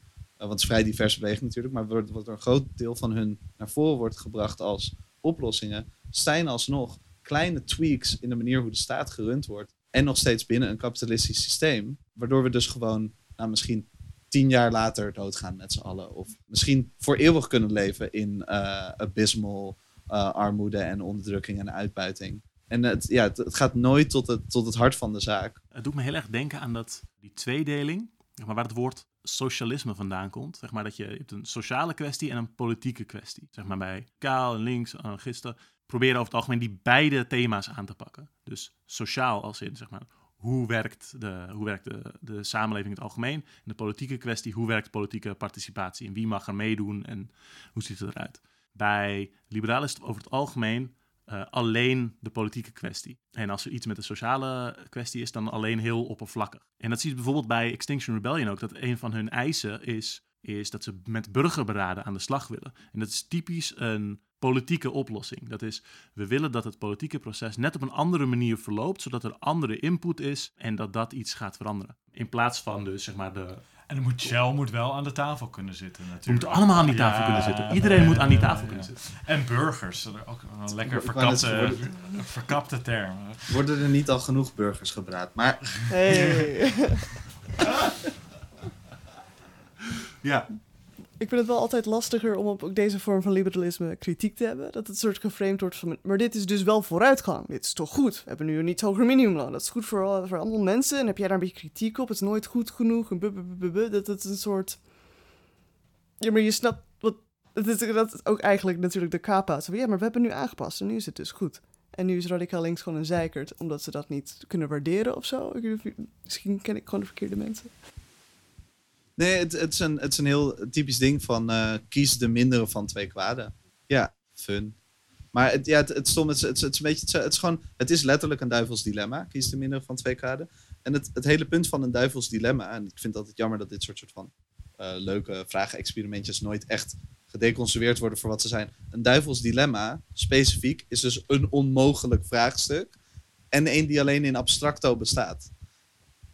want het is vrij diverse beweging natuurlijk, maar wat wat door een groot deel van hun naar voren wordt gebracht als oplossingen, zijn alsnog kleine tweaks in de manier hoe de staat gerund wordt. En nog steeds binnen een kapitalistisch systeem. Waardoor we dus gewoon nou, misschien tien jaar later doodgaan met z'n allen. Of misschien voor eeuwig kunnen leven in eh abysmal eh, armoede en onderdrukking en uitbuiting. En het, ja, het, gaat nooit tot het, tot het hart van de zaak. Het doet me heel erg denken aan dat, die tweedeling, maar, waar het woord socialisme vandaan komt. Zeg maar dat je, hebt een sociale kwestie en een politieke kwestie. Zeg maar bij kaal en links, anarchisten, proberen over het algemeen die beide thema's aan te pakken. Dus sociaal als in, zeg maar, hoe werkt, de, hoe werkt de, de samenleving in het algemeen. En de politieke kwestie, hoe werkt politieke participatie en wie mag er meedoen en hoe ziet het eruit. Bij liberalen is het over het algemeen uh, alleen de politieke kwestie. En als er iets met de sociale kwestie is, dan alleen heel oppervlakkig. En dat zie je bijvoorbeeld bij Extinction Rebellion ook, dat een van hun eisen is, is dat ze met burgerberaden aan de slag willen. En dat is typisch een politieke oplossing. Dat is, we willen dat het politieke proces net op een andere manier verloopt, zodat er andere input is en dat dat iets gaat veranderen. In plaats van dus, zeg maar, de... En dan moet Shell moet wel aan de tafel kunnen zitten natuurlijk. We moeten allemaal aan die tafel Ja, kunnen zitten. Iedereen moet aan die tafel kunnen zitten. En burgers, ook een lekker verkapte, verkapte term. Worden er niet al genoeg burgers gebraad? Maar Hey. *laughs* Ja. Ik vind het wel altijd lastiger om op deze vorm van liberalisme kritiek te hebben. Dat het soort geframed wordt van, maar dit is dus wel vooruitgang. Dit is toch goed? We hebben nu een niet hoger minimumloon. Dat is goed voor, voor allemaal mensen. En heb jij daar een beetje kritiek op? Het is nooit goed genoeg. En bu- bu- bu- bu- bu- Dat het een soort... Ja, maar je snapt wat... Dat is, ook eigenlijk natuurlijk de kapa. Zo van, ja, maar we hebben nu aangepast en nu is het dus goed. En nu is radicaal links gewoon een zeikert, omdat ze dat niet kunnen waarderen of zo. Misschien ken ik gewoon de verkeerde mensen. Nee, het, het, is een, het is een heel typisch ding van eh, kies de mindere van twee kwaden. Ja, fun. Maar het, ja, het, het, het, is- een beetje, het is gewoon, het is letterlijk een duivels dilemma. Kies de mindere van twee kwaden. En het, het hele punt van een duivels dilemma, en ik vind het altijd jammer dat dit soort, soort van eh, leuke vragen-experimentjes nooit echt gedeconstrueerd worden voor wat ze zijn. Een duivels dilemma, specifiek, is dus een onmogelijk vraagstuk. En een die alleen in abstracto bestaat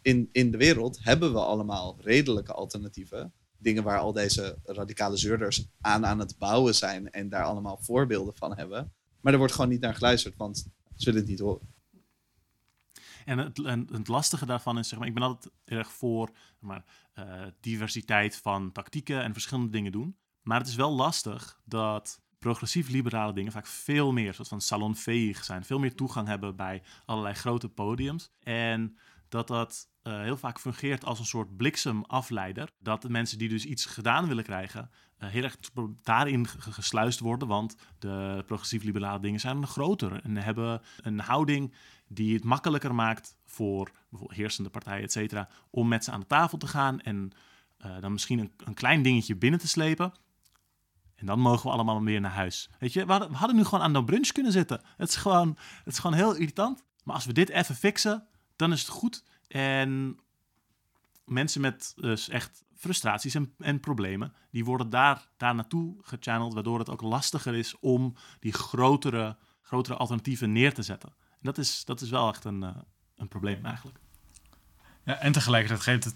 in, in de wereld hebben we allemaal redelijke alternatieven. Dingen waar al deze radicale zeurders aan aan het bouwen zijn en daar allemaal voorbeelden van hebben. Maar er wordt gewoon niet naar geluisterd, want ze willen het niet horen. En het, en het lastige daarvan is, zeg maar, ik ben altijd erg voor maar, eh, diversiteit van tactieken en verschillende dingen doen. Maar het is wel lastig dat progressief-liberale dingen vaak veel meer soort van salonveeg zijn, veel meer toegang hebben bij allerlei grote podiums. En dat dat eh, heel vaak fungeert als een soort bliksemafleider. Dat de mensen die dus iets gedaan willen krijgen, eh, heel erg daarin ge- gesluist worden. Want de progressief-liberale dingen zijn groter en hebben een houding die het makkelijker maakt voor bijvoorbeeld heersende partijen, et cetera, om met ze aan de tafel te gaan en eh, dan misschien een, een klein dingetje binnen te slepen. En dan mogen we allemaal weer naar huis. Weet je, we hadden, we hadden nu gewoon aan de brunch kunnen zitten. Het is, gewoon, het is gewoon heel irritant. Maar als we dit even fixen, dan is het goed. En mensen met dus echt frustraties en, en problemen, die worden daar, daar naartoe gechanneld, waardoor het ook lastiger is om die grotere, grotere alternatieven neer te zetten. En dat is, dat is wel echt een, eh, een probleem eigenlijk. Ja, en tegelijkertijd geeft het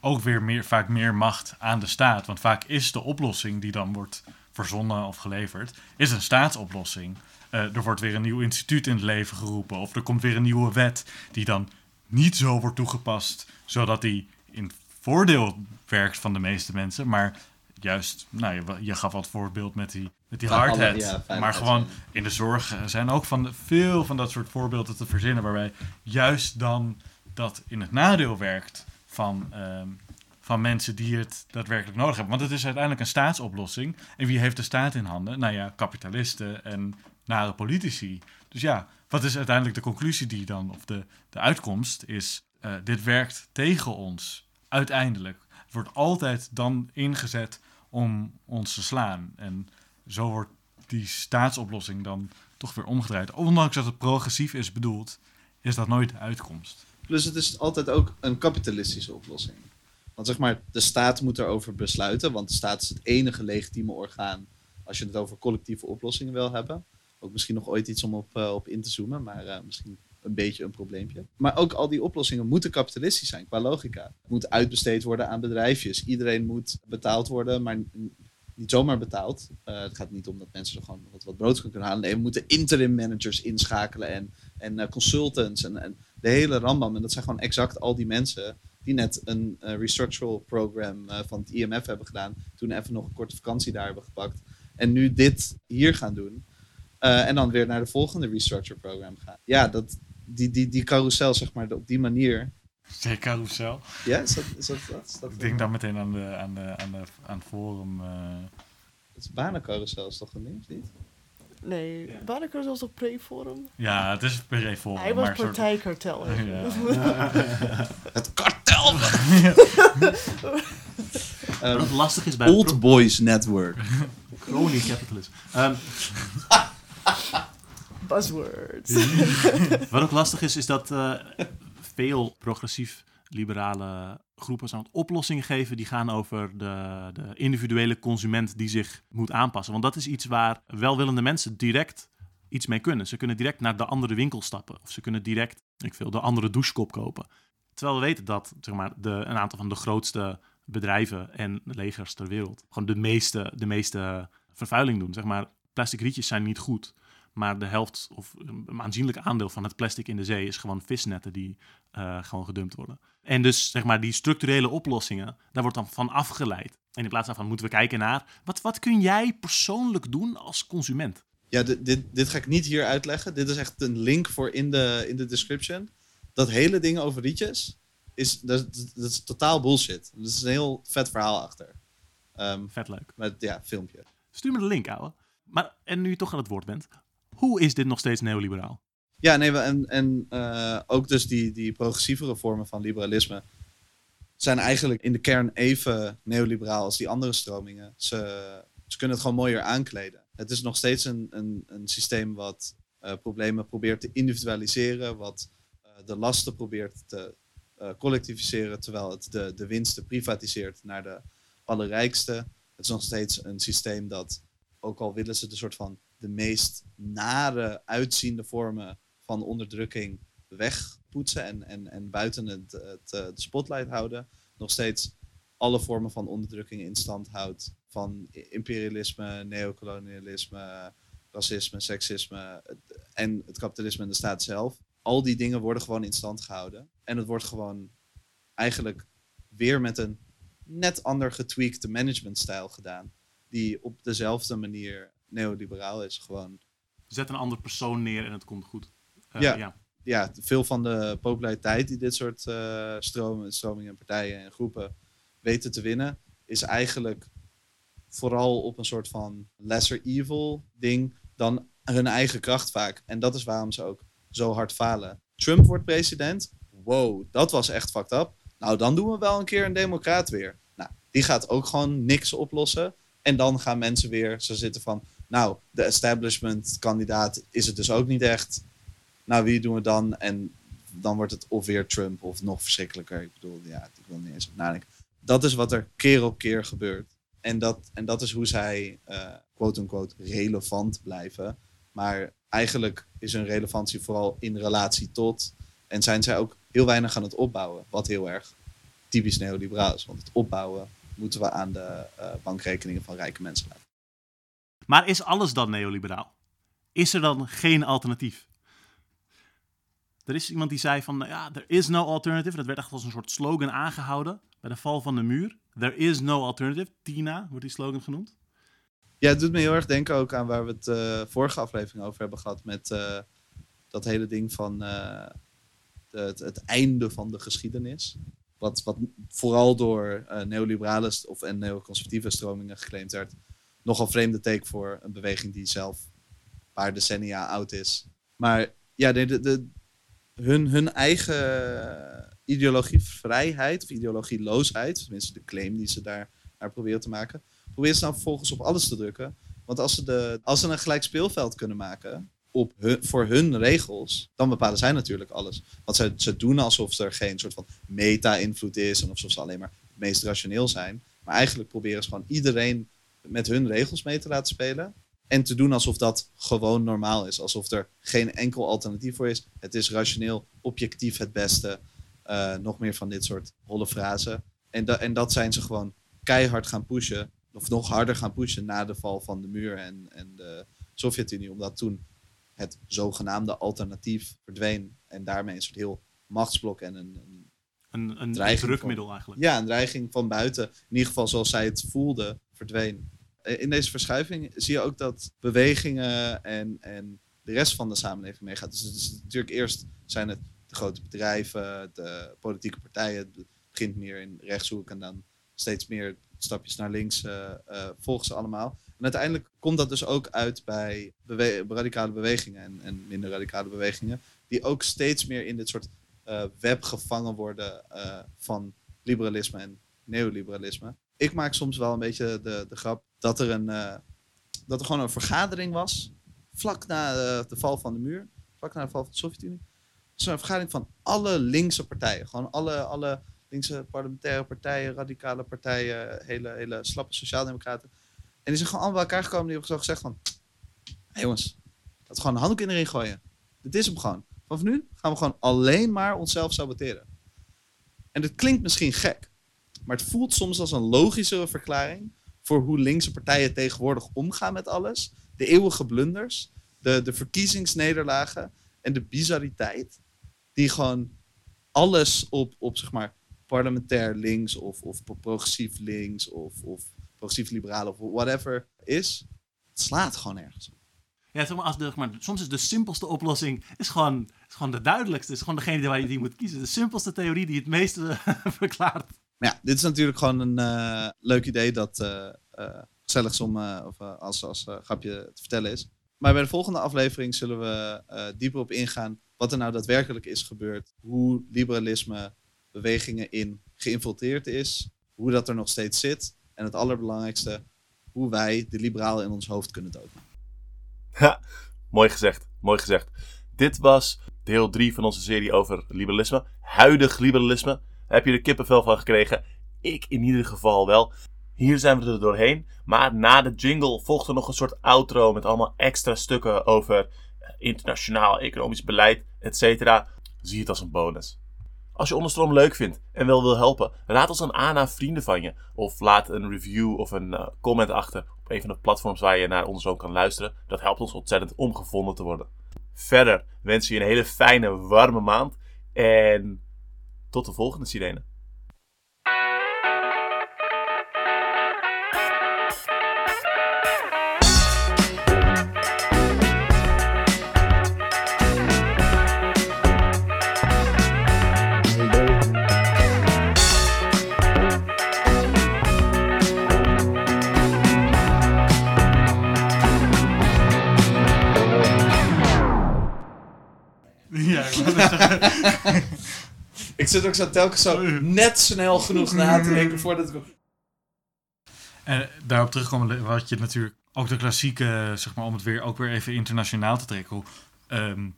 ook weer meer, vaak meer macht aan de staat. Want vaak is de oplossing die dan wordt verzonnen of geleverd, is een staatsoplossing. Eh, er wordt weer een nieuw instituut in het leven geroepen. Of er komt weer een nieuwe wet die dan niet zo wordt toegepast, zodat die in voordeel werkt van de meeste mensen. Maar juist, nou, je, je gaf wat voorbeeld met die, met die alle- ja, maar gewoon in de zorg eh, zijn ook van de- veel van dat soort voorbeelden te verzinnen, waarbij juist dan dat in het nadeel werkt van, ehm, van mensen die het daadwerkelijk nodig hebben. Want het is uiteindelijk een staatsoplossing. En wie heeft de staat in handen? Nou ja, kapitalisten en nare politici. Dus ja, wat is uiteindelijk de conclusie die dan, of de, de uitkomst is, eh, dit werkt tegen ons, uiteindelijk. Het wordt altijd dan ingezet om ons te slaan. En zo wordt die staatsoplossing dan toch weer omgedraaid. Ondanks dat het progressief is bedoeld, is dat nooit de uitkomst. Plus het is altijd ook een kapitalistische oplossing. Want zeg maar, de staat moet erover besluiten, want de staat is het enige legitieme orgaan als je het over collectieve oplossingen wil hebben. Ook misschien nog ooit iets om op, eh, op in te zoomen, maar eh, misschien een beetje een probleempje. Maar ook al die oplossingen moeten kapitalistisch zijn, qua logica. Het moet uitbesteed worden aan bedrijfjes. Iedereen moet betaald worden, maar niet zomaar betaald. Eh, het gaat niet om dat mensen er gewoon wat, brood kunnen halen. Nee, we moeten interim managers inschakelen en, en consultants en, en de hele rambam. En dat zijn gewoon exact al die mensen die net een eh, restructural program van het IMF hebben gedaan. Toen even nog een korte vakantie daar hebben gepakt. En nu dit hier gaan doen. Eh, en dan weer naar de volgende restructure program gaan. Ja, dat, die, die, die carousel, zeg maar, op die manier. Zeg carousel? Ja, is dat, is dat, dat, is dat Ik denk dan meteen aan, de, aan, de, aan, de, aan het forum. eh. Het is banencarousel is toch een ding, of niet? Nee, waren er zelfs op Preforum? Ja, het is voor. Hij was maar soort- partijkartel. Ja. *laughs* *laughs* Het kartel! *laughs* Wat Ehm, ook lastig is bij Old Boys Network. crony capitalism. Ehm, Buzzwords. *laughs* Wat ook lastig is, is dat eh, *laughs* veel progressief-liberale groepen zo'n oplossingen geven die gaan over de, de individuele consument die zich moet aanpassen. Want dat is iets waar welwillende mensen direct iets mee kunnen. Ze kunnen direct naar de andere winkel stappen. Of ze kunnen direct, ik veel, de andere douchekop kopen. Terwijl we weten dat zeg maar, de, een aantal van de grootste bedrijven en legers ter wereld gewoon de meeste, de meeste vervuiling doen. Zeg maar, plastic rietjes zijn niet goed. Maar de helft of een aanzienlijk aandeel van het plastic in de zee is gewoon visnetten die eh, gewoon gedumpt worden. En dus zeg maar die structurele oplossingen, daar wordt dan van afgeleid. En in plaats daarvan moeten we kijken naar wat, wat kun jij persoonlijk doen als consument? Ja, dit, dit, dit ga ik niet hier uitleggen. Dit is echt een link voor in de, in de description. Dat hele ding over rietjes, is, dat, is- dat is totaal bullshit. Er is een heel vet verhaal achter. Ehm, Vet leuk. met, ja, filmpje. Stuur me de link, ouwe. Maar en nu je toch aan het woord bent, hoe is dit nog steeds neoliberaal? Ja, nee, en, en eh, ook dus die, die progressievere vormen van liberalisme zijn eigenlijk in de kern even neoliberaal als die andere stromingen. Ze, ze kunnen het gewoon mooier aankleden. Het is nog steeds een, een, een systeem wat eh, problemen probeert te individualiseren, wat eh, de lasten probeert te collectiviseren, terwijl het de, de winsten privatiseert naar de allerrijkste. Het is nog steeds een systeem dat, ook al willen ze de soort van de meest nare uitziende vormen van onderdrukking wegpoetsen en, en, en buiten het, het, eh, spotlight houden, nog steeds alle vormen van onderdrukking in stand houdt. Van imperialisme, neocolonialisme, racisme, seksisme en het kapitalisme en de staat zelf. Al die dingen worden gewoon in stand gehouden. En het wordt gewoon eigenlijk weer met een net ander getweakte managementstijl gedaan. Die op dezelfde manier neoliberaal is. Gewoon Zet een ander persoon neer en het komt goed. Eh, ja, ja. ja. veel van de populariteit die dit soort eh, stromen, stromingen, partijen en groepen weten te winnen, is eigenlijk vooral op een soort van lesser evil ding dan hun eigen kracht vaak. En dat is waarom ze ook zo hard falen. Trump wordt president. Wow, dat was echt fucked up. Nou, dan doen we wel een keer een democraat weer. Nou, die gaat ook gewoon niks oplossen. En dan gaan mensen weer zo zitten van... Nou, de establishment kandidaat is het dus ook niet echt. Nou, wie doen we dan? En dan wordt het of weer Trump of nog verschrikkelijker. Ik bedoel, ja, ik wil niet eens op nadenken. Dat is wat er keer op keer gebeurt. En dat, en dat is hoe zij, eh, quote-unquote, relevant blijven. Maar eigenlijk is hun relevantie vooral in relatie tot. En zijn zij ook heel weinig aan het opbouwen. Wat heel erg typisch neoliberaal is. Want het opbouwen moeten we aan de eh, bankrekeningen van rijke mensen laten. Maar is alles dan neoliberaal? Is er dan geen alternatief? Er is iemand die zei van, nou ja, there is no alternative. Dat werd echt als een soort slogan aangehouden bij de val van de muur. There is no alternative. Tina wordt die slogan genoemd. Ja, het doet me heel erg denken ook aan waar we het eh, vorige aflevering over hebben gehad. Met eh, dat hele ding van eh, het, einde van de geschiedenis. Wat, wat vooral door neoliberale of, en neoconservatieve stromingen geclaimd werd. Nogal vreemde take voor een beweging die zelf een paar decennia oud is. Maar ja, de, de, hun, hun eigen ideologievrijheid of ideologieloosheid, tenminste de claim die ze daar naar proberen te maken, proberen ze dan vervolgens op alles te drukken. Want als ze, de, als ze een gelijk speelveld kunnen maken op voor hun regels, dan bepalen zij natuurlijk alles. Want ze, ze doen alsof er geen soort van meta-invloed is en alsof ze alleen maar het meest rationeel zijn. Maar eigenlijk proberen ze gewoon iedereen met hun regels mee te laten spelen. En te doen alsof dat gewoon normaal is. Alsof er geen enkel alternatief voor is. Het is rationeel, objectief het beste. Eh, nog meer van dit soort holle frasen. En, da- en dat zijn ze gewoon keihard gaan pushen. Of nog harder gaan pushen na de val van de muur en, en de Sovjet-Unie. Omdat toen het zogenaamde alternatief verdween. En daarmee een soort heel machtsblok en een, een Een, een drukmiddel eigenlijk. Ja, een dreiging van buiten. In ieder geval zoals zij het voelde, Eh, In deze verschuiving zie je ook dat bewegingen en, en de rest van de samenleving meegaat. Dus natuurlijk eerst zijn het de grote bedrijven, de politieke partijen. Het begint meer in rechtshoek en dan steeds meer stapjes naar links eh, volgen ze allemaal. En uiteindelijk komt dat dus ook uit bij radicale bewegingen en, en minder radicale bewegingen, die ook steeds meer in dit soort web gevangen worden van liberalisme en neoliberalisme. Ik maak soms wel een beetje de, de grap dat er, een, eh, dat er gewoon een vergadering was, vlak na eh, de val van de muur, vlak na de val van de Sovjet-Unie. Zo'n vergadering van alle linkse partijen. Gewoon alle, alle linkse parlementaire partijen, radicale partijen, hele, hele slappe sociaaldemocraten. En die zijn gewoon allemaal bij elkaar gekomen en die hebben zo gezegd van... "Hé jongens, we gewoon een handdoek in de ring gooien. Dit is hem gewoon. Vanaf nu gaan we gewoon alleen maar onszelf saboteren. En dit klinkt misschien gek. Maar het voelt soms als een logischere verklaring... voor hoe linkse partijen tegenwoordig omgaan met alles. De eeuwige blunders, de, de verkiezingsnederlagen en de bizarriteit. Die gewoon alles op, op zeg maar, parlementair links of, of progressief links of, of progressief liberaal of whatever is. Het slaat gewoon ergens op. Ja, zeg maar, als maar, soms is de simpelste oplossing is gewoon, is gewoon de duidelijkste. is gewoon degene waar je die moet kiezen. De simpelste theorie die het meeste *laughs* verklaart. Maar ja, dit is natuurlijk gewoon een eh, leuk idee dat eh, gezellig om of, als, als grapje te vertellen is. Maar bij de volgende aflevering zullen we dieper op ingaan wat er nou daadwerkelijk is gebeurd. Hoe liberalisme bewegingen in geïnfiltreerd is. Hoe dat er nog steeds zit. En het allerbelangrijkste, hoe wij de liberaal in ons hoofd kunnen doden. *laughs* Mooi gezegd. Mooi gezegd. Dit was deel 3 van onze serie over liberalisme. Huidig liberalisme. Heb je er kippenvel van gekregen? Ik in ieder geval wel. Hier zijn we er doorheen. Maar na de jingle volgt er nog een soort outro met allemaal extra stukken over eh, internationaal economisch beleid, etc. Zie het als een bonus. Als je onderstroom leuk vindt en wel wil helpen, raad ons dan aan aan vrienden van je. Of laat een review of een uh, comment achter op een van de platforms waar je naar onderstroom kan luisteren. Dat helpt ons ontzettend om gevonden te worden. Verder wens je een hele fijne, warme maand. En tot de volgende sirene. Ja, ik *laughs* wou net zeggen. Ik zit ook zo telkens zo net snel genoeg na te denken *laughs* voordat ik... En daarop terugkomen, wat je natuurlijk ook de klassieke, zeg maar, om het weer ook weer even internationaal te trekken. Hoe, ehm,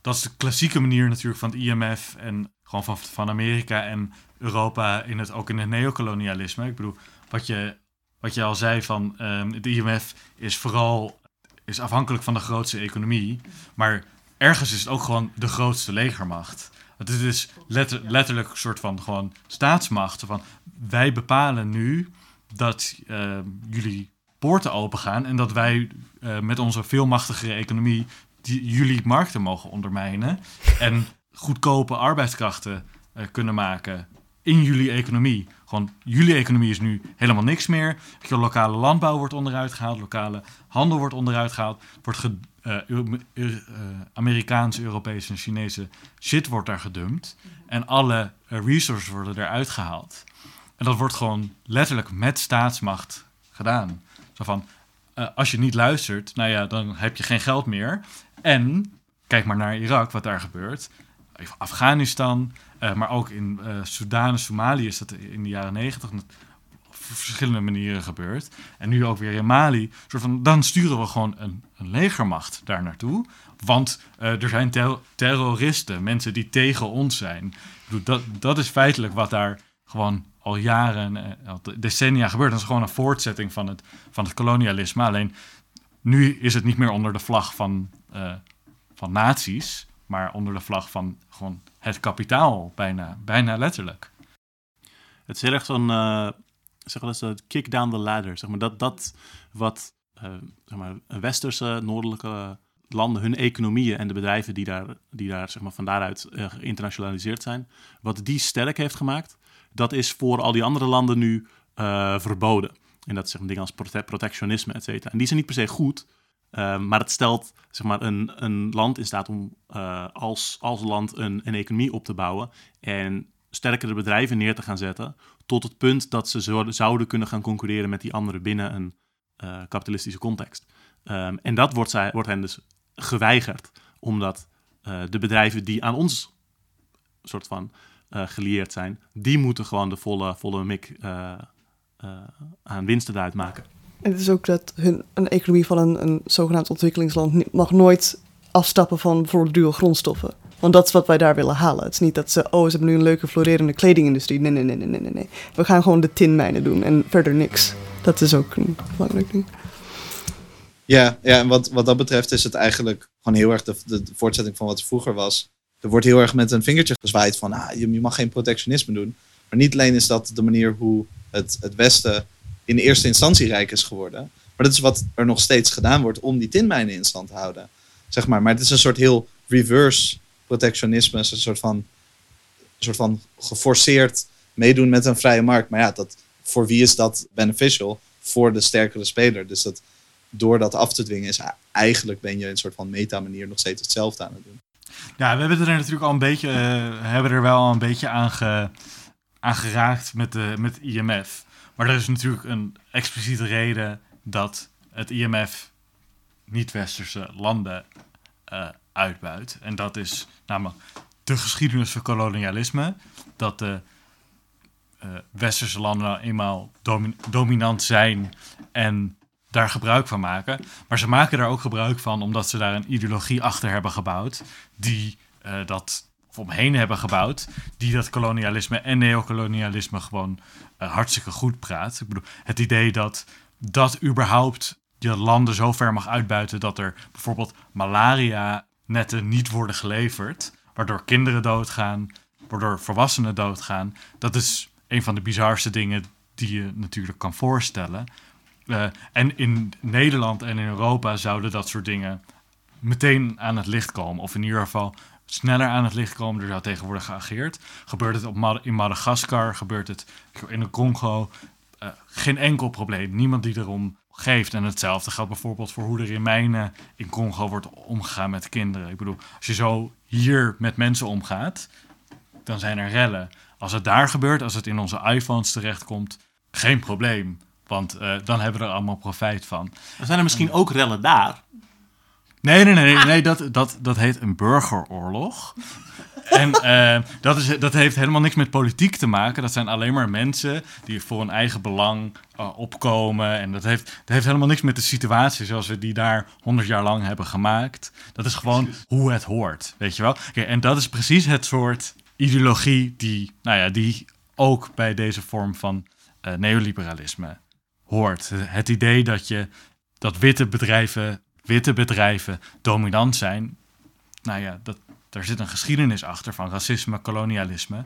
dat is de klassieke manier natuurlijk van het IMF en gewoon van, van Amerika en Europa in het, ook in het neocolonialisme. Ik bedoel, wat je, wat je al zei van ehm, het IMF is vooral is afhankelijk van de grootste economie, maar ergens is het ook gewoon de grootste legermacht. Het is dus letter, letterlijk een soort van gewoon staatsmacht. Van wij bepalen nu dat uh, jullie poorten open gaan en dat wij uh, met onze veel machtigere economie die, jullie markten mogen ondermijnen en goedkope arbeidskrachten uh, kunnen maken in jullie economie. Gewoon, jullie economie is nu helemaal niks meer. De lokale landbouw wordt onderuit gehaald, lokale handel wordt onderuit gehaald, wordt ge, uh, Amerikaanse, Europese en Chinese shit wordt daar gedumpt. En alle resources worden eruit gehaald. En dat wordt gewoon letterlijk met staatsmacht gedaan. Zo van, als je niet luistert, nou ja, dan heb je geen geld meer. En kijk maar naar Irak, wat daar gebeurt. Afghanistan, uh, maar ook in uh, Sudan en Somalië is dat in de jaren negentig op verschillende manieren gebeurd. En nu ook weer in Mali. Soort van, dan sturen we gewoon een, een legermacht daar naartoe. Want uh, er zijn ter terroristen, mensen die tegen ons zijn. Bedoel, dat, dat is feitelijk wat daar gewoon al jaren, al decennia gebeurt. Dat is gewoon een voortzetting van het, van het kolonialisme. Alleen nu is het niet meer onder de vlag van, uh, van nazi's, maar onder de vlag van gewoon het kapitaal, bijna, bijna letterlijk. Het is heel erg zo'n, uh, zeg wel eens, kick down the ladder. Zeg maar, dat, dat wat uh, zeg maar, westerse, noordelijke landen, hun economieën en de bedrijven die daar, die daar zeg maar, van daaruit uh, geïnternationaliseerd zijn, wat die sterk heeft gemaakt, dat is voor al die andere landen nu verboden. En dat zijn dingen als prote protectionisme, et cetera. En die zijn niet per se goed, uh, maar het stelt zeg maar, een, een land in staat om uh, als, als land een, een economie op te bouwen en sterkere bedrijven neer te gaan zetten, tot het punt dat ze zo, zouden kunnen gaan concurreren met die anderen binnen een, eh, kapitalistische context. Ehm, en dat wordt, zij, wordt hen dus geweigerd, omdat eh, de bedrijven die aan ons soort van eh, gelieerd zijn, die moeten gewoon de volle, volle mik eh, eh, aan winsten eruit maken. Het is ook dat hun, een economie van een, een zogenaamd ontwikkelingsland mag nooit afstappen van bijvoorbeeld dure grondstoffen. Want dat is wat wij daar willen halen. Het is niet dat ze, oh, ze hebben nu een leuke florerende kledingindustrie. Nee, nee, nee, nee, nee, nee. We gaan gewoon de tinmijnen doen en verder niks. Dat is ook een belangrijk ding. Ja, ja en wat, wat dat betreft is het eigenlijk gewoon heel erg de voortzetting van wat er vroeger was. Er wordt heel erg met een vingertje gezwaaid van ah, je, je mag geen protectionisme doen. Maar niet alleen is dat de manier hoe het, het Westen in eerste instantie rijk is geworden. Maar dat is wat er nog steeds gedaan wordt om die tinmijnen in stand te houden. Zeg maar. maar het is een soort heel reverse protectionisme. Een soort van, een soort van geforceerd meedoen met een vrije markt. Maar ja, dat, voor wie is dat beneficial? Voor de sterkere speler. Dus dat, door dat af te dwingen is eigenlijk ben je een soort van meta-manier nog steeds hetzelfde aan het doen. Ja, we hebben er natuurlijk al een beetje, eh, hebben er wel een beetje aan, ge, aan geraakt met, de, met IMF. Maar er is natuurlijk een expliciete reden dat het IMF niet-westerse landen eh, uitbuit. En dat is namelijk de geschiedenis van kolonialisme. Dat de eh, westerse landen nou eenmaal domi- dominant zijn en daar gebruik van maken. Maar ze maken daar ook gebruik van omdat ze daar een ideologie achter hebben gebouwd. Die eh, dat, of omheen hebben gebouwd. Die dat kolonialisme en neocolonialisme gewoon eh, hartstikke goed praat. Ik bedoel, het idee dat dat überhaupt je landen zo ver mag uitbuiten dat er bijvoorbeeld malaria netten niet worden geleverd. Waardoor kinderen doodgaan, waardoor volwassenen doodgaan. Dat is een van de bizarste dingen die je natuurlijk kan voorstellen. Uh, en in Nederland en in Europa zouden dat soort dingen meteen aan het licht komen. Of in ieder geval sneller aan het licht komen. Er zou tegenwoordig geageerd. Gebeurt het op in Madagaskar, gebeurt het in de Congo. Uh, geen enkel probleem. Niemand die erom geeft. En hetzelfde geldt bijvoorbeeld voor hoe er in mijnen in Congo wordt omgegaan met kinderen. Ik bedoel, als je zo hier met mensen omgaat, dan zijn er rellen. Als het daar gebeurt, als het in onze iPhones terechtkomt, geen probleem. Want uh, dan hebben we er allemaal profijt van. Er zijn er misschien ook rellen daar. Nee, nee, nee, nee, nee dat, dat, dat heet een burgeroorlog. en uh, dat, is, dat heeft helemaal niks met politiek te maken. Dat zijn alleen maar mensen die voor hun eigen belang uh, opkomen. En dat heeft, dat heeft helemaal niks met de situatie zoals we die daar honderd jaar lang hebben gemaakt. Dat is gewoon hoe het hoort, weet je wel. Okay, en dat is precies het soort ideologie die, nou ja, die ook bij deze vorm van uh, neoliberalisme hoort. Het idee dat je dat witte bedrijven, witte bedrijven dominant zijn. Nou ja, dat, daar zit een geschiedenis achter van racisme, kolonialisme.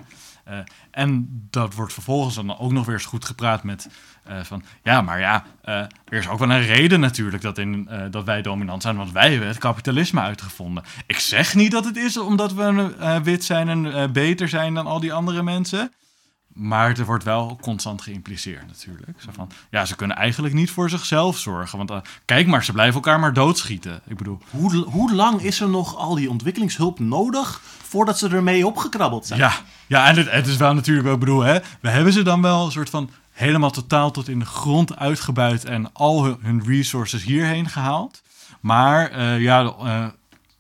Uh, en dat wordt vervolgens dan ook nog weer eens goed gepraat met uh, van ja, maar ja, uh, er is ook wel een reden natuurlijk dat, in, dat wij dominant zijn, want wij hebben het kapitalisme uitgevonden. Ik zeg niet dat het is omdat we wit zijn en beter zijn dan al die andere mensen. Maar er wordt wel constant geïmpliceerd natuurlijk. Zo van, ja, ze kunnen eigenlijk niet voor zichzelf zorgen. Want uh, kijk maar, ze blijven elkaar maar doodschieten. Ik bedoel... Hoe, hoe lang is er nog al die ontwikkelingshulp nodig voordat ze ermee opgekrabbeld zijn? Ja, ja en het, het is wel natuurlijk, ik bedoel, hè, we hebben ze dan wel een soort van helemaal totaal tot in de grond uitgebuit en al hun, hun resources hierheen gehaald. Maar uh, ja, uh,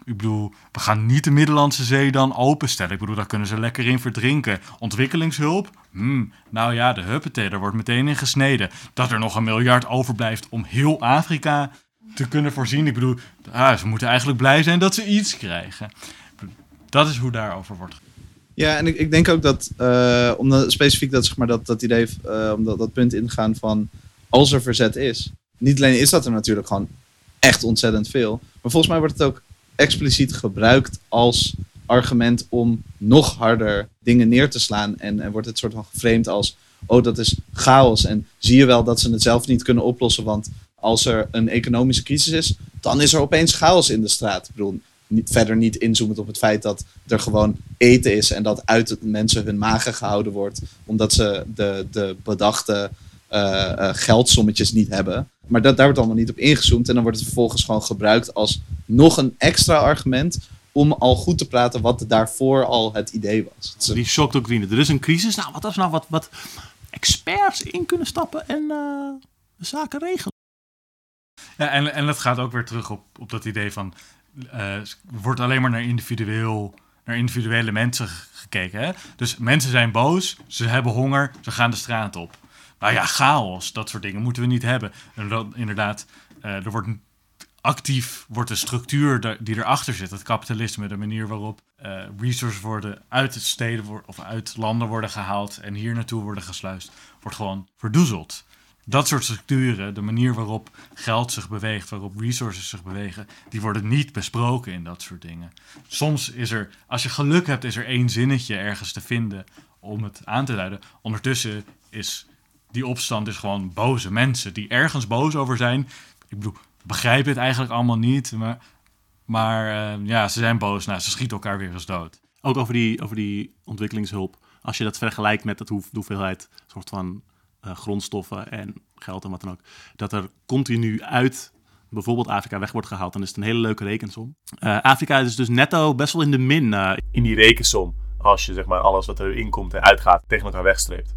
ik bedoel, we gaan niet de Middellandse Zee dan openstellen. Ik bedoel, daar kunnen ze lekker in verdrinken. Ontwikkelingshulp? Hmm, nou ja, de huppetee, daar wordt meteen in gesneden. Dat er nog een miljard overblijft om heel Afrika te kunnen voorzien. Ik bedoel, ah, ze moeten eigenlijk blij zijn dat ze iets krijgen. Dat is hoe daarover wordt ja, en ik, ik denk ook dat, uh, specifiek dat, zeg maar, dat, dat idee, uh, om dat, dat punt ingaan van als er verzet is. Niet alleen is dat er natuurlijk gewoon echt ontzettend veel. Maar volgens mij wordt het ook expliciet gebruikt als argument om nog harder dingen neer te slaan. En, wordt het soort van geframed als, oh dat is chaos. En zie je wel dat ze het zelf niet kunnen oplossen, want als er een economische crisis is, dan is er opeens chaos in de straat. Ik bedoel, verder niet inzoomend op het feit dat er gewoon eten is en dat uit mensen hun magen gehouden wordt, omdat ze de, de bedachte uh, uh, geldsommetjes niet hebben. Maar dat, daar wordt allemaal niet op ingezoomd en dan wordt het vervolgens gewoon gebruikt als nog een extra argument om al goed te praten wat daarvoor al het idee was. Die shockdoctrine. Er is een crisis. Nou, wat als nou wat, wat experts in kunnen stappen en uh, de zaken regelen? Ja, en, en dat gaat ook weer terug op, op dat idee van... eh, er wordt alleen maar naar, individueel, naar individuele mensen gekeken. Hè? Dus mensen zijn boos, ze hebben honger, ze gaan de straat op. Nou ja, chaos, dat soort dingen moeten we niet hebben. En inderdaad, eh, er wordt actief wordt de structuur die erachter zit, het kapitalisme, de manier waarop eh, resources worden uit steden of uit landen worden gehaald en hier naartoe worden gesluist, wordt gewoon verdoezeld. Dat soort structuren, de manier waarop geld zich beweegt, waarop resources zich bewegen, die worden niet besproken in dat soort dingen. Soms is er, als je geluk hebt, is er één zinnetje ergens te vinden om het aan te duiden. Ondertussen is die opstand is gewoon boze mensen die ergens boos over zijn. Ik bedoel, begrijp het eigenlijk allemaal niet, maar, maar eh, ja, ze zijn boos. Nou, ze schieten elkaar weer eens dood. Ook over die, over die ontwikkelingshulp. Als je dat vergelijkt met hoe- de hoeveelheid soort van eh, grondstoffen en geld en wat dan ook. Dat er continu uit bijvoorbeeld Afrika weg wordt gehaald. Dan is het een hele leuke rekensom. Eh, Afrika is dus netto best wel in de min. eh, In die rekensom, als je zeg maar alles wat erin komt en uitgaat tegen elkaar wegstreept.